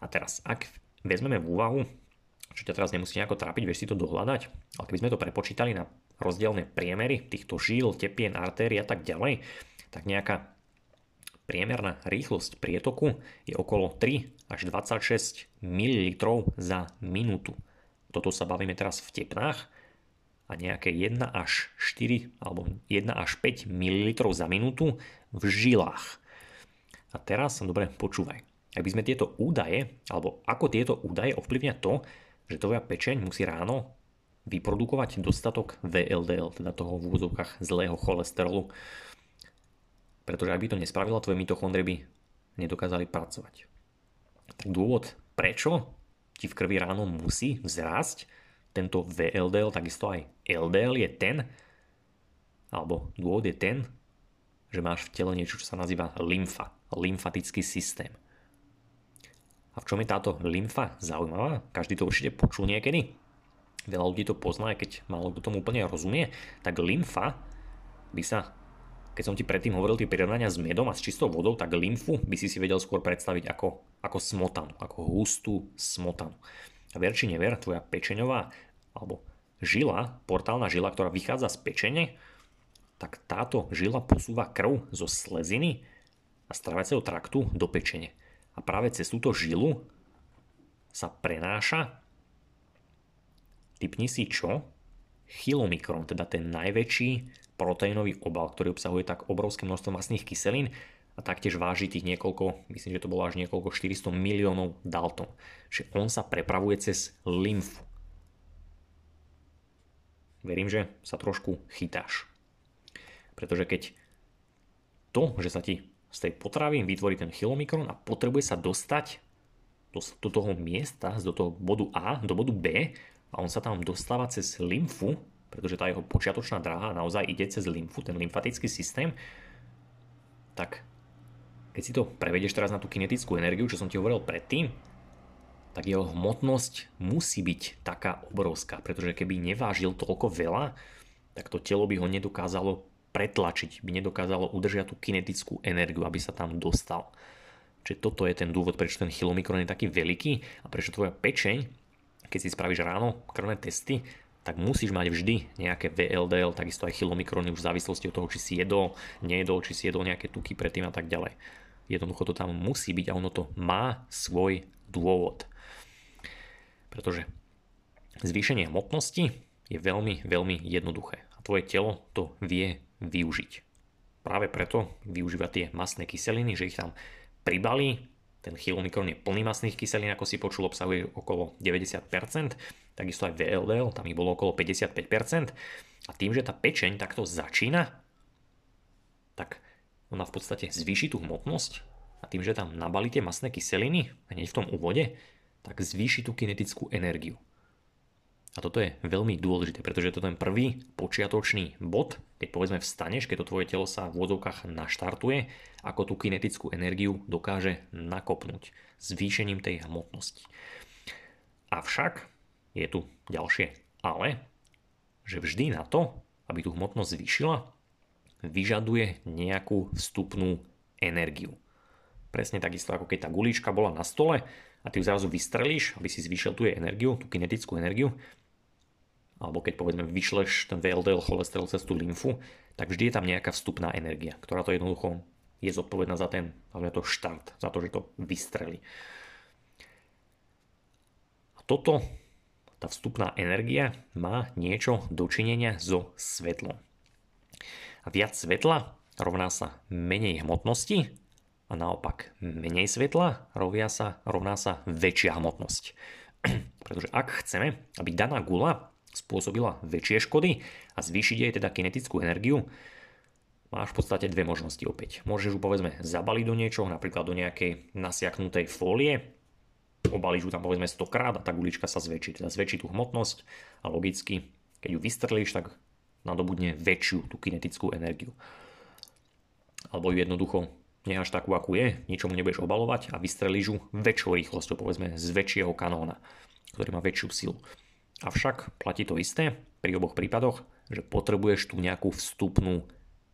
A teraz, ak vezmeme v úvahu, čo ťa teraz nemusí nejako trápiť, vieš si to dohľadať, ale keby sme to prepočítali na rozdielne priemery týchto žil, tepien, artéry a tak ďalej, tak nejaká priemerná rýchlosť prietoku je okolo 3 až 26 ml za minútu. Toto sa bavíme teraz v tepnách a nejaké 1 až 4 alebo 1 až 5 ml za minútu v žilách. A teraz dobre počúvaj. Ak by sme tieto údaje, alebo ako tieto údaje ovplyvňa to, že tvoja pečeň musí ráno vyprodukovať dostatok VLDL, teda toho v úvodzovkách zlého cholesterolu, pretože ak by to nespravila, tvoje mitochondrie by nedokázali pracovať. Tak dôvod, prečo ti v krvi ráno musí vzrásť tento VLDL, takisto aj LDL je ten, alebo dôvod je ten, že máš v tele niečo, čo sa nazýva lymfa, lymfatický systém. A v čom je táto lymfa zaujímavá? Každý to určite počul niekedy. Veľa ľudí to pozná, keď málo kto tomu úplne rozumie. Tak lymfa by sa, keď som ti predtým hovoril tie prirovnania s medom a s čistou vodou, tak lymfu by si si vedel skôr predstaviť ako, ako smotanu, ako hustú smotanu. A ver či never, tvoja pečeňová alebo žila, portálna žila, ktorá vychádza z pečene, tak táto žila posúva krv zo sleziny a stravacieho traktu do pečene. A práve cez túto žilu sa prenáša, typni si čo? Chylomikron, teda ten najväčší proteínový obal, ktorý obsahuje tak obrovské množstvo masných kyselín a taktiež váži tých niekoľko, myslím, že to bolo až niekoľko 400 miliónov dalton. Čiže on sa prepravuje cez lymfu. Verím, že sa trošku chytáš. Pretože keď to, že sa ti z tej potravy vytvorí ten chylomikron a potrebuje sa dostať do, do toho miesta, do toho bodu A, do bodu B a on sa tam dostáva cez lymfu, pretože tá jeho počiatočná dráha naozaj ide cez lymfu, ten lymfatický systém, tak keď si to prevedieš teraz na tú kinetickú energiu, čo som ti hovoril predtým, tak jeho hmotnosť musí byť taká obrovská, pretože keby nevážil toľko veľa, tak to telo by ho nedokázalo pretlačiť, by nedokázalo udržať tú kinetickú energiu, aby sa tam dostal. Čiže toto je ten dôvod, prečo ten chylomikron je taký veľký a prečo tvoja pečeň, keď si spravíš ráno krvné testy, tak musíš mať vždy nejaké VLDL, takisto aj chylomikrony už v závislosti od toho, či si jedol, nejedol, či si jedol nejaké tuky predtým a tak ďalej. Jednoducho to tam musí byť a ono to má svoj dôvod. Pretože zvýšenie hmotnosti je veľmi, veľmi jednoduché. A tvoje telo to vie využiť. Práve preto využíva tie masné kyseliny, že ich tam pribalí. Ten chylomikron je plný masných kyselín, ako si počul, obsahuje okolo 90%, takisto aj VLDL, tam ich bolo okolo 55%. A tým, že tá pečeň takto začína, tak ona v podstate zvýši tú hmotnosť a tým, že tam nabalí tie masné kyseliny hneď v tom úvode, tak zvýši tú kinetickú energiu. A toto je veľmi dôležité, pretože to je ten prvý počiatočný bod, keď povedzme vstaneš, keď to tvoje telo sa v úvodzovkách naštartuje, ako tú kinetickú energiu dokáže nakopnúť zvýšením tej hmotnosti. Avšak je tu ďalšie ale, že vždy na to, aby tú hmotnosť zvýšila, vyžaduje nejakú vstupnú energiu. Presne takisto ako keď tá gulička bola na stole a ty ju zrazu vystrelíš, aby si zvýšil tú energiu, tú kinetickú energiu, alebo keď povedzme vyšleš ten VLDL cholesterol cez tú lymfu, tak vždy je tam nejaká vstupná energia, ktorá to jednoducho je zodpovedná za ten, to štart, za to, že to vystrelí. A toto, tá vstupná energia má niečo dočinenia so svetlom. A viac svetla rovná sa menej hmotnosti a naopak menej svetla rovia sa, rovná sa väčšia hmotnosť. Pretože ak chceme, aby daná gula spôsobila väčšie škody a zvýšiť jej teda kinetickú energiu, máš v podstate dve možnosti opäť. Môžeš ju povedzme zabaliť do niečoho, napríklad do nejakej nasiaknutej fólie, obalíš ju tam povedzme 100 krát a tá gulička sa zväčší, teda zväčší tú hmotnosť a logicky, keď ju vystrelíš, tak nadobudne väčšiu tú kinetickú energiu. Alebo ju jednoducho necháš takú, akú je, ničomu nebudeš obalovať a vystrelíš ju väčšou rýchlosťou, povedzme z väčšieho kanóna, ktorý má väčšiu silu. Avšak platí to isté pri oboch prípadoch, že potrebuješ tú nejakú vstupnú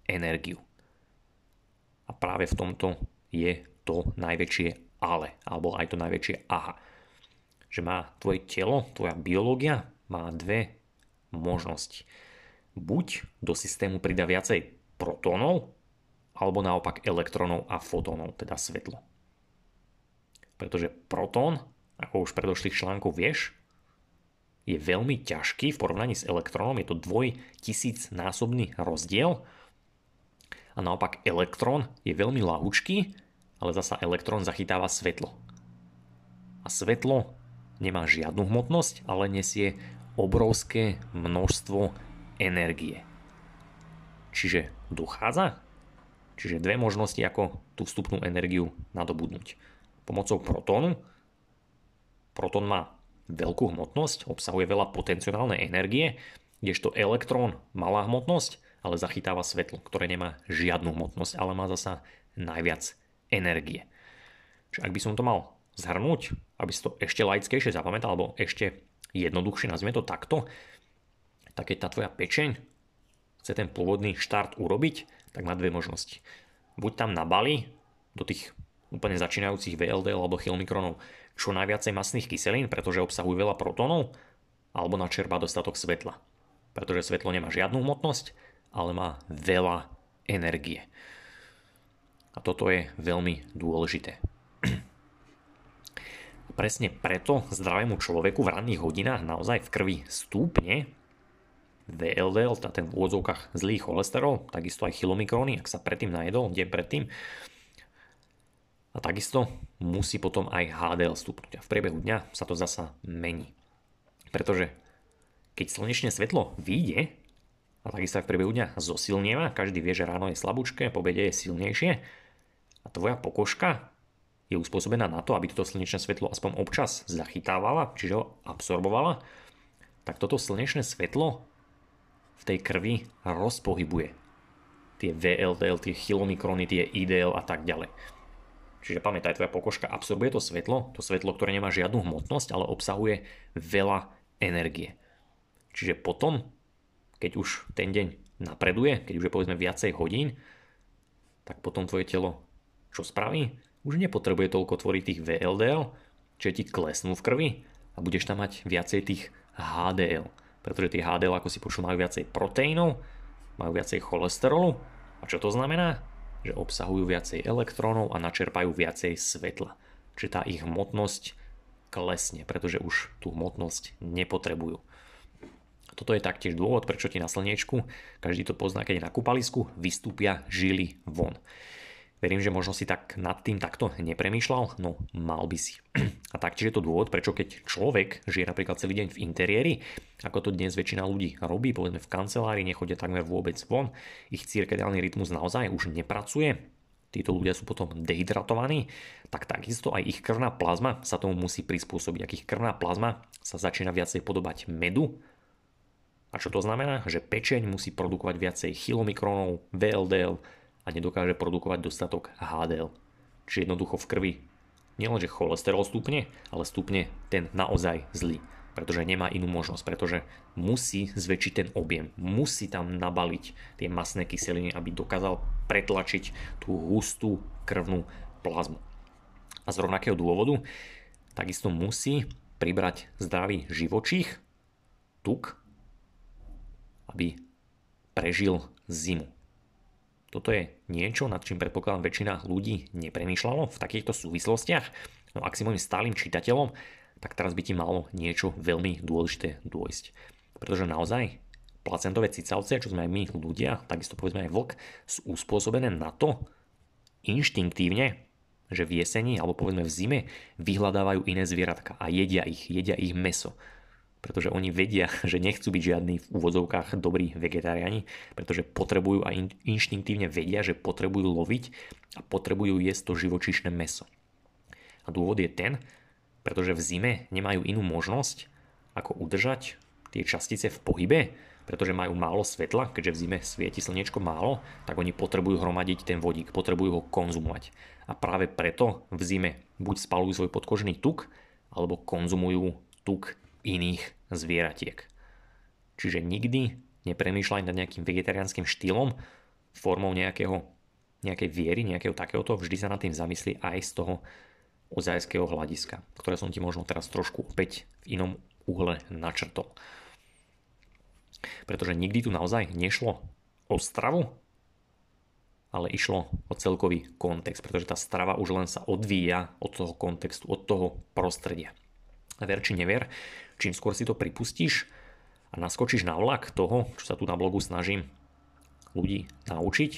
energiu. A práve v tomto je to najväčšie ale, alebo aj to najväčšie aha. Že má tvoje telo, tvoja biológia má dve možnosti. Buď do systému pridá viacej protónov, alebo naopak elektrónov a fotónov, teda svetlo. Pretože protón, ako už predošlých článkov vieš, je veľmi ťažký v porovnaní s elektrónom, je to dvoj tisíc násobný rozdiel a naopak elektrón je veľmi lahúčký, ale zasa elektrón zachytáva svetlo. A svetlo nemá žiadnu hmotnosť, ale nesie obrovské množstvo energie. Čiže dochádza? Čiže dve možnosti, ako tú vstupnú energiu nadobudnúť. Pomocou protónu. Protón má veľkú hmotnosť, obsahuje veľa potenciálnej energie, kdežto elektrón malá hmotnosť, ale zachytáva svetlo, ktoré nemá žiadnu hmotnosť, ale má zasa najviac energie. Čiže ak by som to mal zhrnúť, aby si to ešte laickejšie zapamätal, alebo ešte jednoduchšie, nazvime to takto, tak keď tá tvoja pečeň chce ten pôvodný štart urobiť, tak má dve možnosti. Buď tam nabali do tých úplne začínajúcich VLD alebo chylmikronov čo najviacej masných kyselín, pretože obsahujú veľa protónov, alebo načerpá dostatok svetla. Pretože svetlo nemá žiadnu hmotnosť, ale má veľa energie. A toto je veľmi dôležité. Presne preto zdravému človeku v ranných hodinách naozaj v krvi stúpne VLDL, teda ten v úvodzovkách zlý cholesterol, takisto aj chylomikróny, ak sa predtým najedol, deň predtým, a takisto musí potom aj HDL stupnúť. A v priebehu dňa sa to zasa mení. Pretože keď slnečné svetlo vyjde, a takisto aj v priebehu dňa zosilnieva, každý vie, že ráno je slabúčke, po obede je silnejšie, a tvoja pokožka je uspôsobená na to, aby toto slnečné svetlo aspoň občas zachytávala, čiže ho absorbovala, tak toto slnečné svetlo v tej krvi rozpohybuje tie VLDL, tie chylomikrony, tie IDL a tak ďalej. Čiže pamätaj, tvoja pokožka absorbuje to svetlo, to svetlo, ktoré nemá žiadnu hmotnosť, ale obsahuje veľa energie. Čiže potom, keď už ten deň napreduje, keď už je povedzme viacej hodín, tak potom tvoje telo čo spraví? Už nepotrebuje toľko tvoriť tých VLDL, čiže ti klesnú v krvi a budeš tam mať viacej tých HDL. Pretože tie HDL, ako si počul, majú viacej proteínov, majú viacej cholesterolu. A čo to znamená? že obsahujú viacej elektrónov a načerpajú viacej svetla. Čiže tá ich hmotnosť klesne, pretože už tú hmotnosť nepotrebujú. Toto je taktiež dôvod, prečo ti na slniečku, každý to pozná, keď je na kúpalisku, vystúpia žily von. Verím, že možno si tak nad tým takto nepremýšľal, no mal by si. A taktiež je to dôvod, prečo keď človek žije napríklad celý deň v interiéri, ako to dnes väčšina ľudí robí, povedzme v kancelárii, nechodia takmer vôbec von, ich cirkadiálny rytmus naozaj už nepracuje, títo ľudia sú potom dehydratovaní, tak takisto aj ich krvná plazma sa tomu musí prispôsobiť. Ak ich krvná plazma sa začína viacej podobať medu, a čo to znamená? Že pečeň musí produkovať viacej chylomikronov, VLDL, a nedokáže produkovať dostatok HDL. Čiže jednoducho v krvi nielenže cholesterol stupne, ale stupne ten naozaj zlý. Pretože nemá inú možnosť, pretože musí zväčšiť ten objem, musí tam nabaliť tie masné kyseliny, aby dokázal pretlačiť tú hustú krvnú plazmu. A z rovnakého dôvodu takisto musí pribrať zdravý živočích, tuk, aby prežil zimu. Toto je niečo, nad čím predpokladám väčšina ľudí nepremýšľalo v takýchto súvislostiach. No ak si môjim stálym čitateľom, tak teraz by ti malo niečo veľmi dôležité dôjsť. Pretože naozaj placentové cicavce, čo sme aj my ľudia, takisto povedzme aj vlk, sú uspôsobené na to inštinktívne, že v jeseni alebo povedzme v zime vyhľadávajú iné zvieratka a jedia ich, jedia ich meso pretože oni vedia, že nechcú byť žiadni v úvodzovkách dobrí vegetariáni, pretože potrebujú a inštinktívne vedia, že potrebujú loviť a potrebujú jesť to živočíšne meso. A dôvod je ten, pretože v zime nemajú inú možnosť, ako udržať tie častice v pohybe, pretože majú málo svetla, keďže v zime svieti slnečko málo, tak oni potrebujú hromadiť ten vodík, potrebujú ho konzumovať. A práve preto v zime buď spalujú svoj podkožný tuk, alebo konzumujú tuk iných zvieratiek. Čiže nikdy nepremýšľaj nad nejakým vegetariánskym štýlom formou nejakého nejakej viery, nejakého takéhoto, vždy sa nad tým zamyslí aj z toho ozajského hľadiska, ktoré som ti možno teraz trošku opäť v inom uhle načrtol. Pretože nikdy tu naozaj nešlo o stravu, ale išlo o celkový kontext, pretože tá strava už len sa odvíja od toho kontextu, od toho prostredia. Ver či never, čím skôr si to pripustíš a naskočíš na vlak toho, čo sa tu na blogu snažím ľudí naučiť,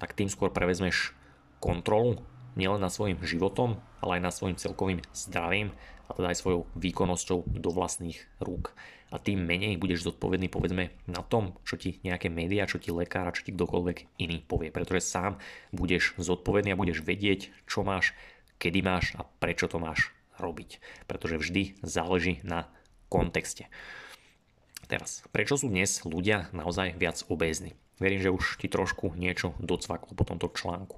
tak tým skôr prevezmeš kontrolu nielen nad svojim životom, ale aj nad svojim celkovým zdravím a teda aj svojou výkonnosťou do vlastných rúk a tým menej budeš zodpovedný povedzme na tom, čo ti nejaké médiá, čo ti lekár a čo ti kdokoľvek iný povie. Pretože sám budeš zodpovedný a budeš vedieť, čo máš, kedy máš a prečo to máš robiť. Pretože vždy záleží na kontexte. Teraz, prečo sú dnes ľudia naozaj viac obézni? Verím, že už ti trošku niečo docvaklo po tomto článku.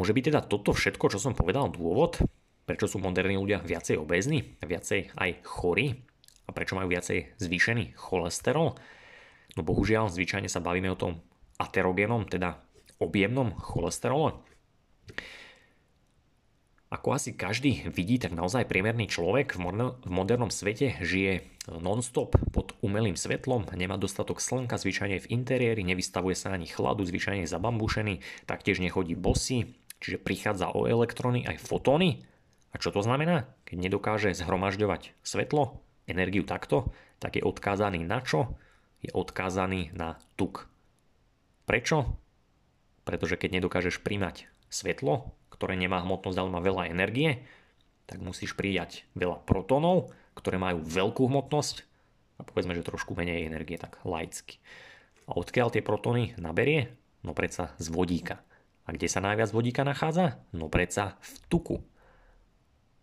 Môže byť teda toto všetko, čo som povedal, dôvod, prečo sú moderní ľudia viacej obézni, viacej aj chorí, a prečo majú viacej zvýšený cholesterol? No bohužiaľ, zvyčajne sa bavíme o tom aterogénom, teda objemnom cholesterole. Ako asi každý vidí, tak naozaj priemerný človek v modernom svete žije non-stop pod umelým svetlom, nemá dostatok slnka, zvyčajne v interiéri, nevystavuje sa ani chladu, zvyčajne je zabambušený, taktiež nechodí bosy, čiže prichádza o elektróny aj fotóny. A čo to znamená? Keď nedokáže zhromažďovať svetlo, energiu takto, tak je odkázaný na čo? Je odkázaný na tuk. Prečo? Pretože keď nedokážeš príjmať svetlo, ktoré nemá hmotnosť, ale má veľa energie, tak musíš prijať veľa protonov, ktoré majú veľkú hmotnosť a povedzme, že trošku menej energie, tak laicky. A odkiaľ tie protóny naberie? No predsa z vodíka. A kde sa najviac vodíka nachádza? No predsa v tuku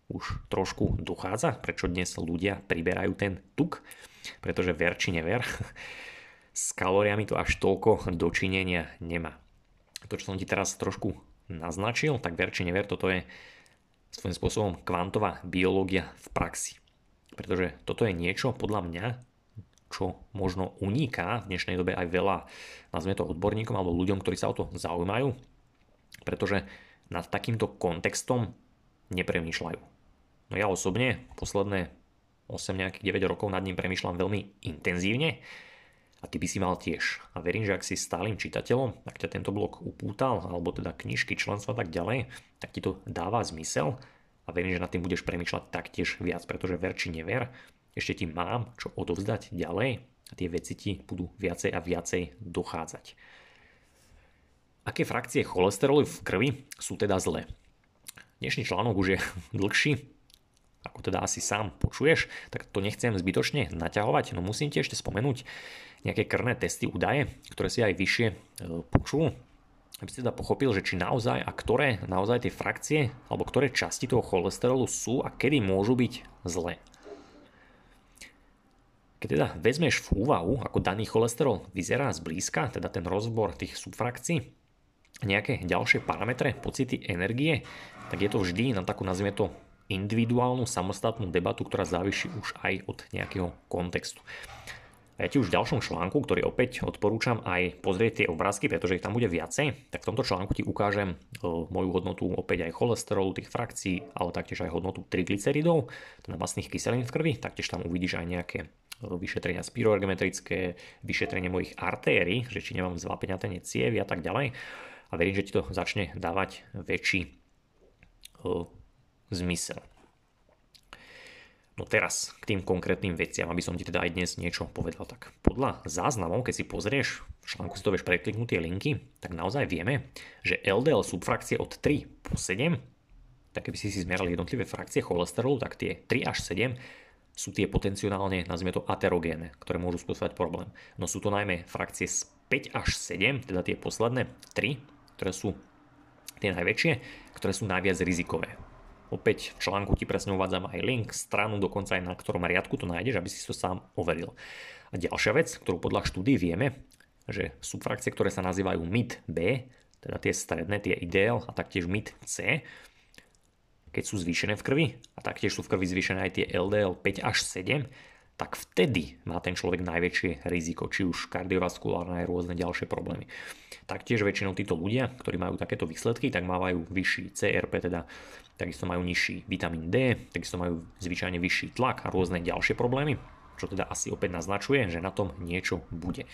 už trošku dochádza, prečo dnes ľudia priberajú ten tuk, pretože ver či never, s kalóriami to až toľko dočinenia nemá. To, čo som ti teraz trošku naznačil, tak ver či never, toto je svojím spôsobom kvantová biológia v praxi. Pretože toto je niečo, podľa mňa, čo možno uniká v dnešnej dobe aj veľa, nazvime to odborníkom alebo ľuďom, ktorí sa o to zaujímajú, pretože nad takýmto kontextom nepremýšľajú. No ja osobne posledné 8 nejakých 9 rokov nad ním premyšľam veľmi intenzívne a ty by si mal tiež. A verím, že ak si stálym čitateľom, ak ťa tento blog upútal, alebo teda knižky, členstva a tak ďalej, tak ti to dáva zmysel a verím, že nad tým budeš premyšľať taktiež viac, pretože ver či never, ešte ti mám čo odovzdať ďalej a tie veci ti budú viacej a viacej dochádzať. Aké frakcie cholesterolu v krvi sú teda zlé? Dnešný článok už je dlhší, ako teda asi sám počuješ, tak to nechcem zbytočne naťahovať, no musím ti ešte spomenúť nejaké krné testy údaje, ktoré si aj vyššie e, počul, aby si teda pochopil, že či naozaj a ktoré naozaj tie frakcie alebo ktoré časti toho cholesterolu sú a kedy môžu byť zlé. Keď teda vezmeš v úvahu, ako daný cholesterol vyzerá zblízka, teda ten rozbor tých subfrakcií, nejaké ďalšie parametre, pocity energie, tak je to vždy na takú, nazvime to, individuálnu samostatnú debatu, ktorá závisí už aj od nejakého kontextu. A ja ti už v ďalšom článku, ktorý opäť odporúčam aj pozrieť tie obrázky, pretože ich tam bude viacej, tak v tomto článku ti ukážem e, moju hodnotu opäť aj cholesterolu, tých frakcií, ale taktiež aj hodnotu triglyceridov, teda masných kyselín v krvi, taktiež tam uvidíš aj nejaké e, vyšetrenia spiroergometrické, vyšetrenie mojich artérií, že či nemám zvápeňaté cievy a tak ďalej. A verím, že ti to začne dávať väčší e, zmysel. No teraz k tým konkrétnym veciam, aby som ti teda aj dnes niečo povedal. Tak podľa záznamov, keď si pozrieš, v článku si to vieš prekliknúť tie linky, tak naozaj vieme, že LDL subfrakcie od 3 po 7, tak keby si si zmerali jednotlivé frakcie cholesterolu, tak tie 3 až 7 sú tie potenciálne, nazvime to aterogéne, ktoré môžu spôsobať problém. No sú to najmä frakcie z 5 až 7, teda tie posledné 3, ktoré sú tie najväčšie, ktoré sú najviac rizikové. Opäť v článku ti presne uvádzam aj link, stranu, dokonca aj na ktorom riadku to nájdeš, aby si to sám overil. A ďalšia vec, ktorú podľa štúdí vieme, že subfrakcie, ktoré sa nazývajú MIT-B, teda tie stredné, tie ideál a taktiež MIT-C, keď sú zvýšené v krvi a taktiež sú v krvi zvýšené aj tie LDL 5 až 7, tak vtedy má ten človek najväčšie riziko, či už kardiovaskulárne aj rôzne ďalšie problémy. Taktiež väčšinou títo ľudia, ktorí majú takéto výsledky, tak mávajú vyšší CRP, teda takisto majú nižší vitamín D, takisto majú zvyčajne vyšší tlak a rôzne ďalšie problémy, čo teda asi opäť naznačuje, že na tom niečo bude.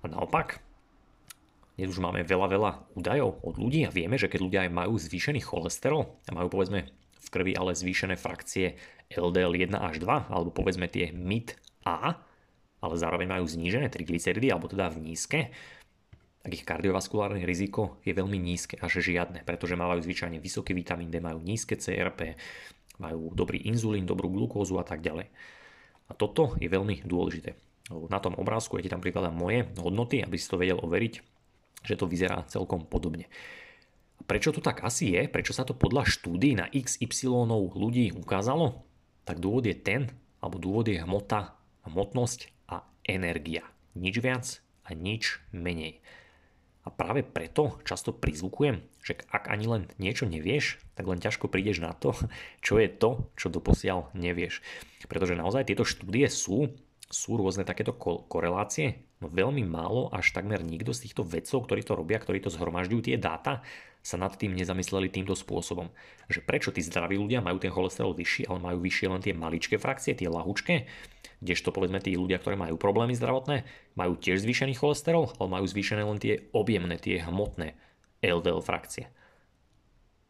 A naopak, dnes už máme veľa, veľa údajov od ľudí a vieme, že keď ľudia aj majú zvýšený cholesterol a majú povedzme v krvi ale zvýšené frakcie LDL 1 až 2, alebo povedzme tie MIT A, ale zároveň majú znížené triglyceridy, alebo teda v nízke, tak ich kardiovaskulárne riziko je veľmi nízke až žiadne, pretože majú zvyčajne vysoký vitamín D, majú nízke CRP, majú dobrý inzulín, dobrú glukózu a tak ďalej. A toto je veľmi dôležité. Na tom obrázku ja ti tam prikladám moje hodnoty, aby si to vedel overiť, že to vyzerá celkom podobne. Prečo to tak asi je? Prečo sa to podľa štúdí na XY ľudí ukázalo? Tak dôvod je ten, alebo dôvod je hmota, hmotnosť a energia. Nič viac a nič menej. A práve preto často prizvukujem, že ak ani len niečo nevieš, tak len ťažko prídeš na to, čo je to, čo doposiaľ nevieš. Pretože naozaj tieto štúdie sú, sú rôzne takéto korelácie, no veľmi málo, až takmer nikto z týchto vedcov, ktorí to robia, ktorí to zhromažďujú tie dáta, sa nad tým nezamysleli týmto spôsobom. Že prečo tí zdraví ľudia majú ten cholesterol vyšší, ale majú vyššie len tie maličké frakcie, tie lahučké, kdežto povedzme tí ľudia, ktorí majú problémy zdravotné, majú tiež zvýšený cholesterol, ale majú zvýšené len tie objemné, tie hmotné LDL frakcie.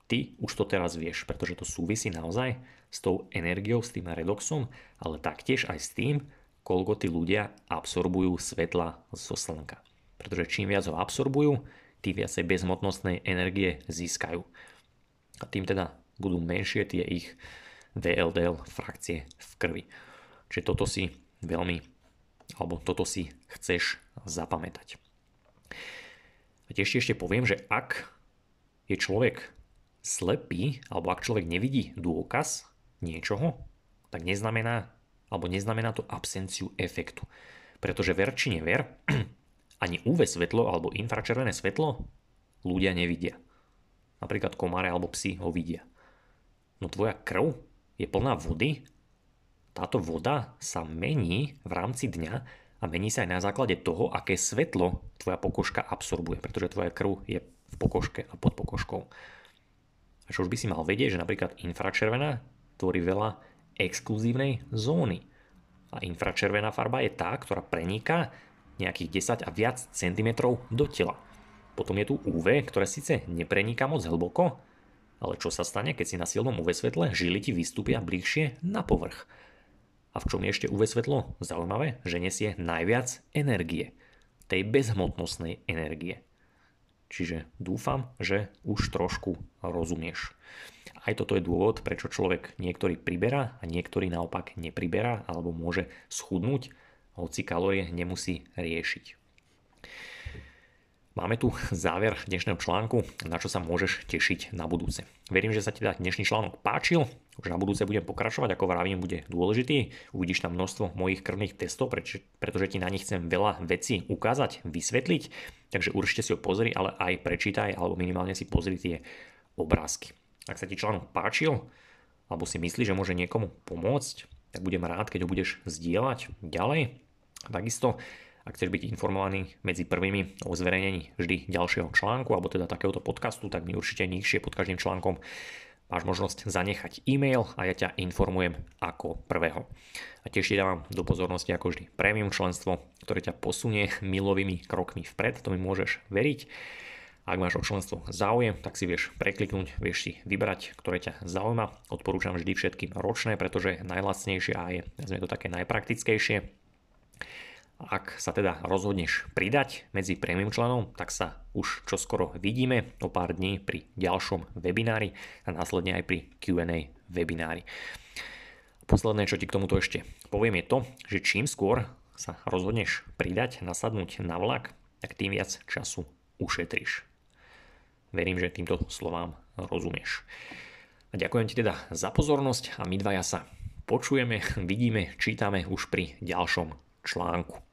Ty už to teraz vieš, pretože to súvisí naozaj s tou energiou, s tým redoxom, ale taktiež aj s tým, koľko tí ľudia absorbujú svetla zo slnka. Pretože čím viac ho absorbujú, tým viacej bezmotnostnej energie získajú. A tým teda budú menšie tie ich VLDL frakcie v krvi. Čiže toto si veľmi, alebo toto si chceš zapamätať. A tiež ešte poviem, že ak je človek slepý, alebo ak človek nevidí dôkaz niečoho, tak neznamená, alebo neznamená to absenciu efektu. Pretože ver či never, ani UV svetlo alebo infračervené svetlo ľudia nevidia. Napríklad komáre alebo psi ho vidia. No tvoja krv je plná vody táto voda sa mení v rámci dňa a mení sa aj na základe toho, aké svetlo tvoja pokožka absorbuje, pretože tvoja krv je v pokožke a pod pokožkou. A čo už by si mal vedieť, že napríklad infračervená tvorí veľa exkluzívnej zóny. A infračervená farba je tá, ktorá preniká nejakých 10 a viac centimetrov do tela. Potom je tu UV, ktoré síce nepreniká moc hlboko, ale čo sa stane, keď si na silnom UV svetle žily ti vystúpia bližšie na povrch. A v čom je ešte UV svetlo zaujímavé? Že nesie najviac energie. Tej bezhmotnostnej energie. Čiže dúfam, že už trošku rozumieš. Aj toto je dôvod, prečo človek niektorý priberá a niektorý naopak nepriberá alebo môže schudnúť, hoci kalórie nemusí riešiť. Máme tu záver dnešného článku, na čo sa môžeš tešiť na budúce. Verím, že sa ti teda dnešný článok páčil, už na budúce budem pokračovať, ako vravím, bude dôležitý. Uvidíš tam množstvo mojich krvných testov, pretože ti na nich chcem veľa vecí ukázať, vysvetliť, takže určite si ho pozri, ale aj prečítaj, alebo minimálne si pozri tie obrázky. Ak sa ti článok páčil, alebo si myslíš, že môže niekomu pomôcť, tak budem rád, keď ho budeš zdieľať ďalej. Takisto ak chceš byť informovaný medzi prvými o zverejnení vždy ďalšieho článku alebo teda takéhoto podcastu, tak mi určite nižšie pod každým článkom máš možnosť zanechať e-mail a ja ťa informujem ako prvého. A tiež ti dávam do pozornosti ako vždy premium členstvo, ktoré ťa posunie milovými krokmi vpred, to mi môžeš veriť. Ak máš o členstvo záujem, tak si vieš prekliknúť, vieš si vybrať, ktoré ťa zaujíma. Odporúčam vždy všetkým ročné, pretože je najlacnejšie a je to také najpraktickejšie. Ak sa teda rozhodneš pridať medzi premium členom, tak sa už čoskoro vidíme o pár dní pri ďalšom webinári a následne aj pri Q&A webinári. Posledné, čo ti k tomuto ešte poviem je to, že čím skôr sa rozhodneš pridať, nasadnúť na vlak, tak tým viac času ušetríš. Verím, že týmto slovám rozumieš. A ďakujem ti teda za pozornosť a my dvaja sa počujeme, vidíme, čítame už pri ďalšom článku.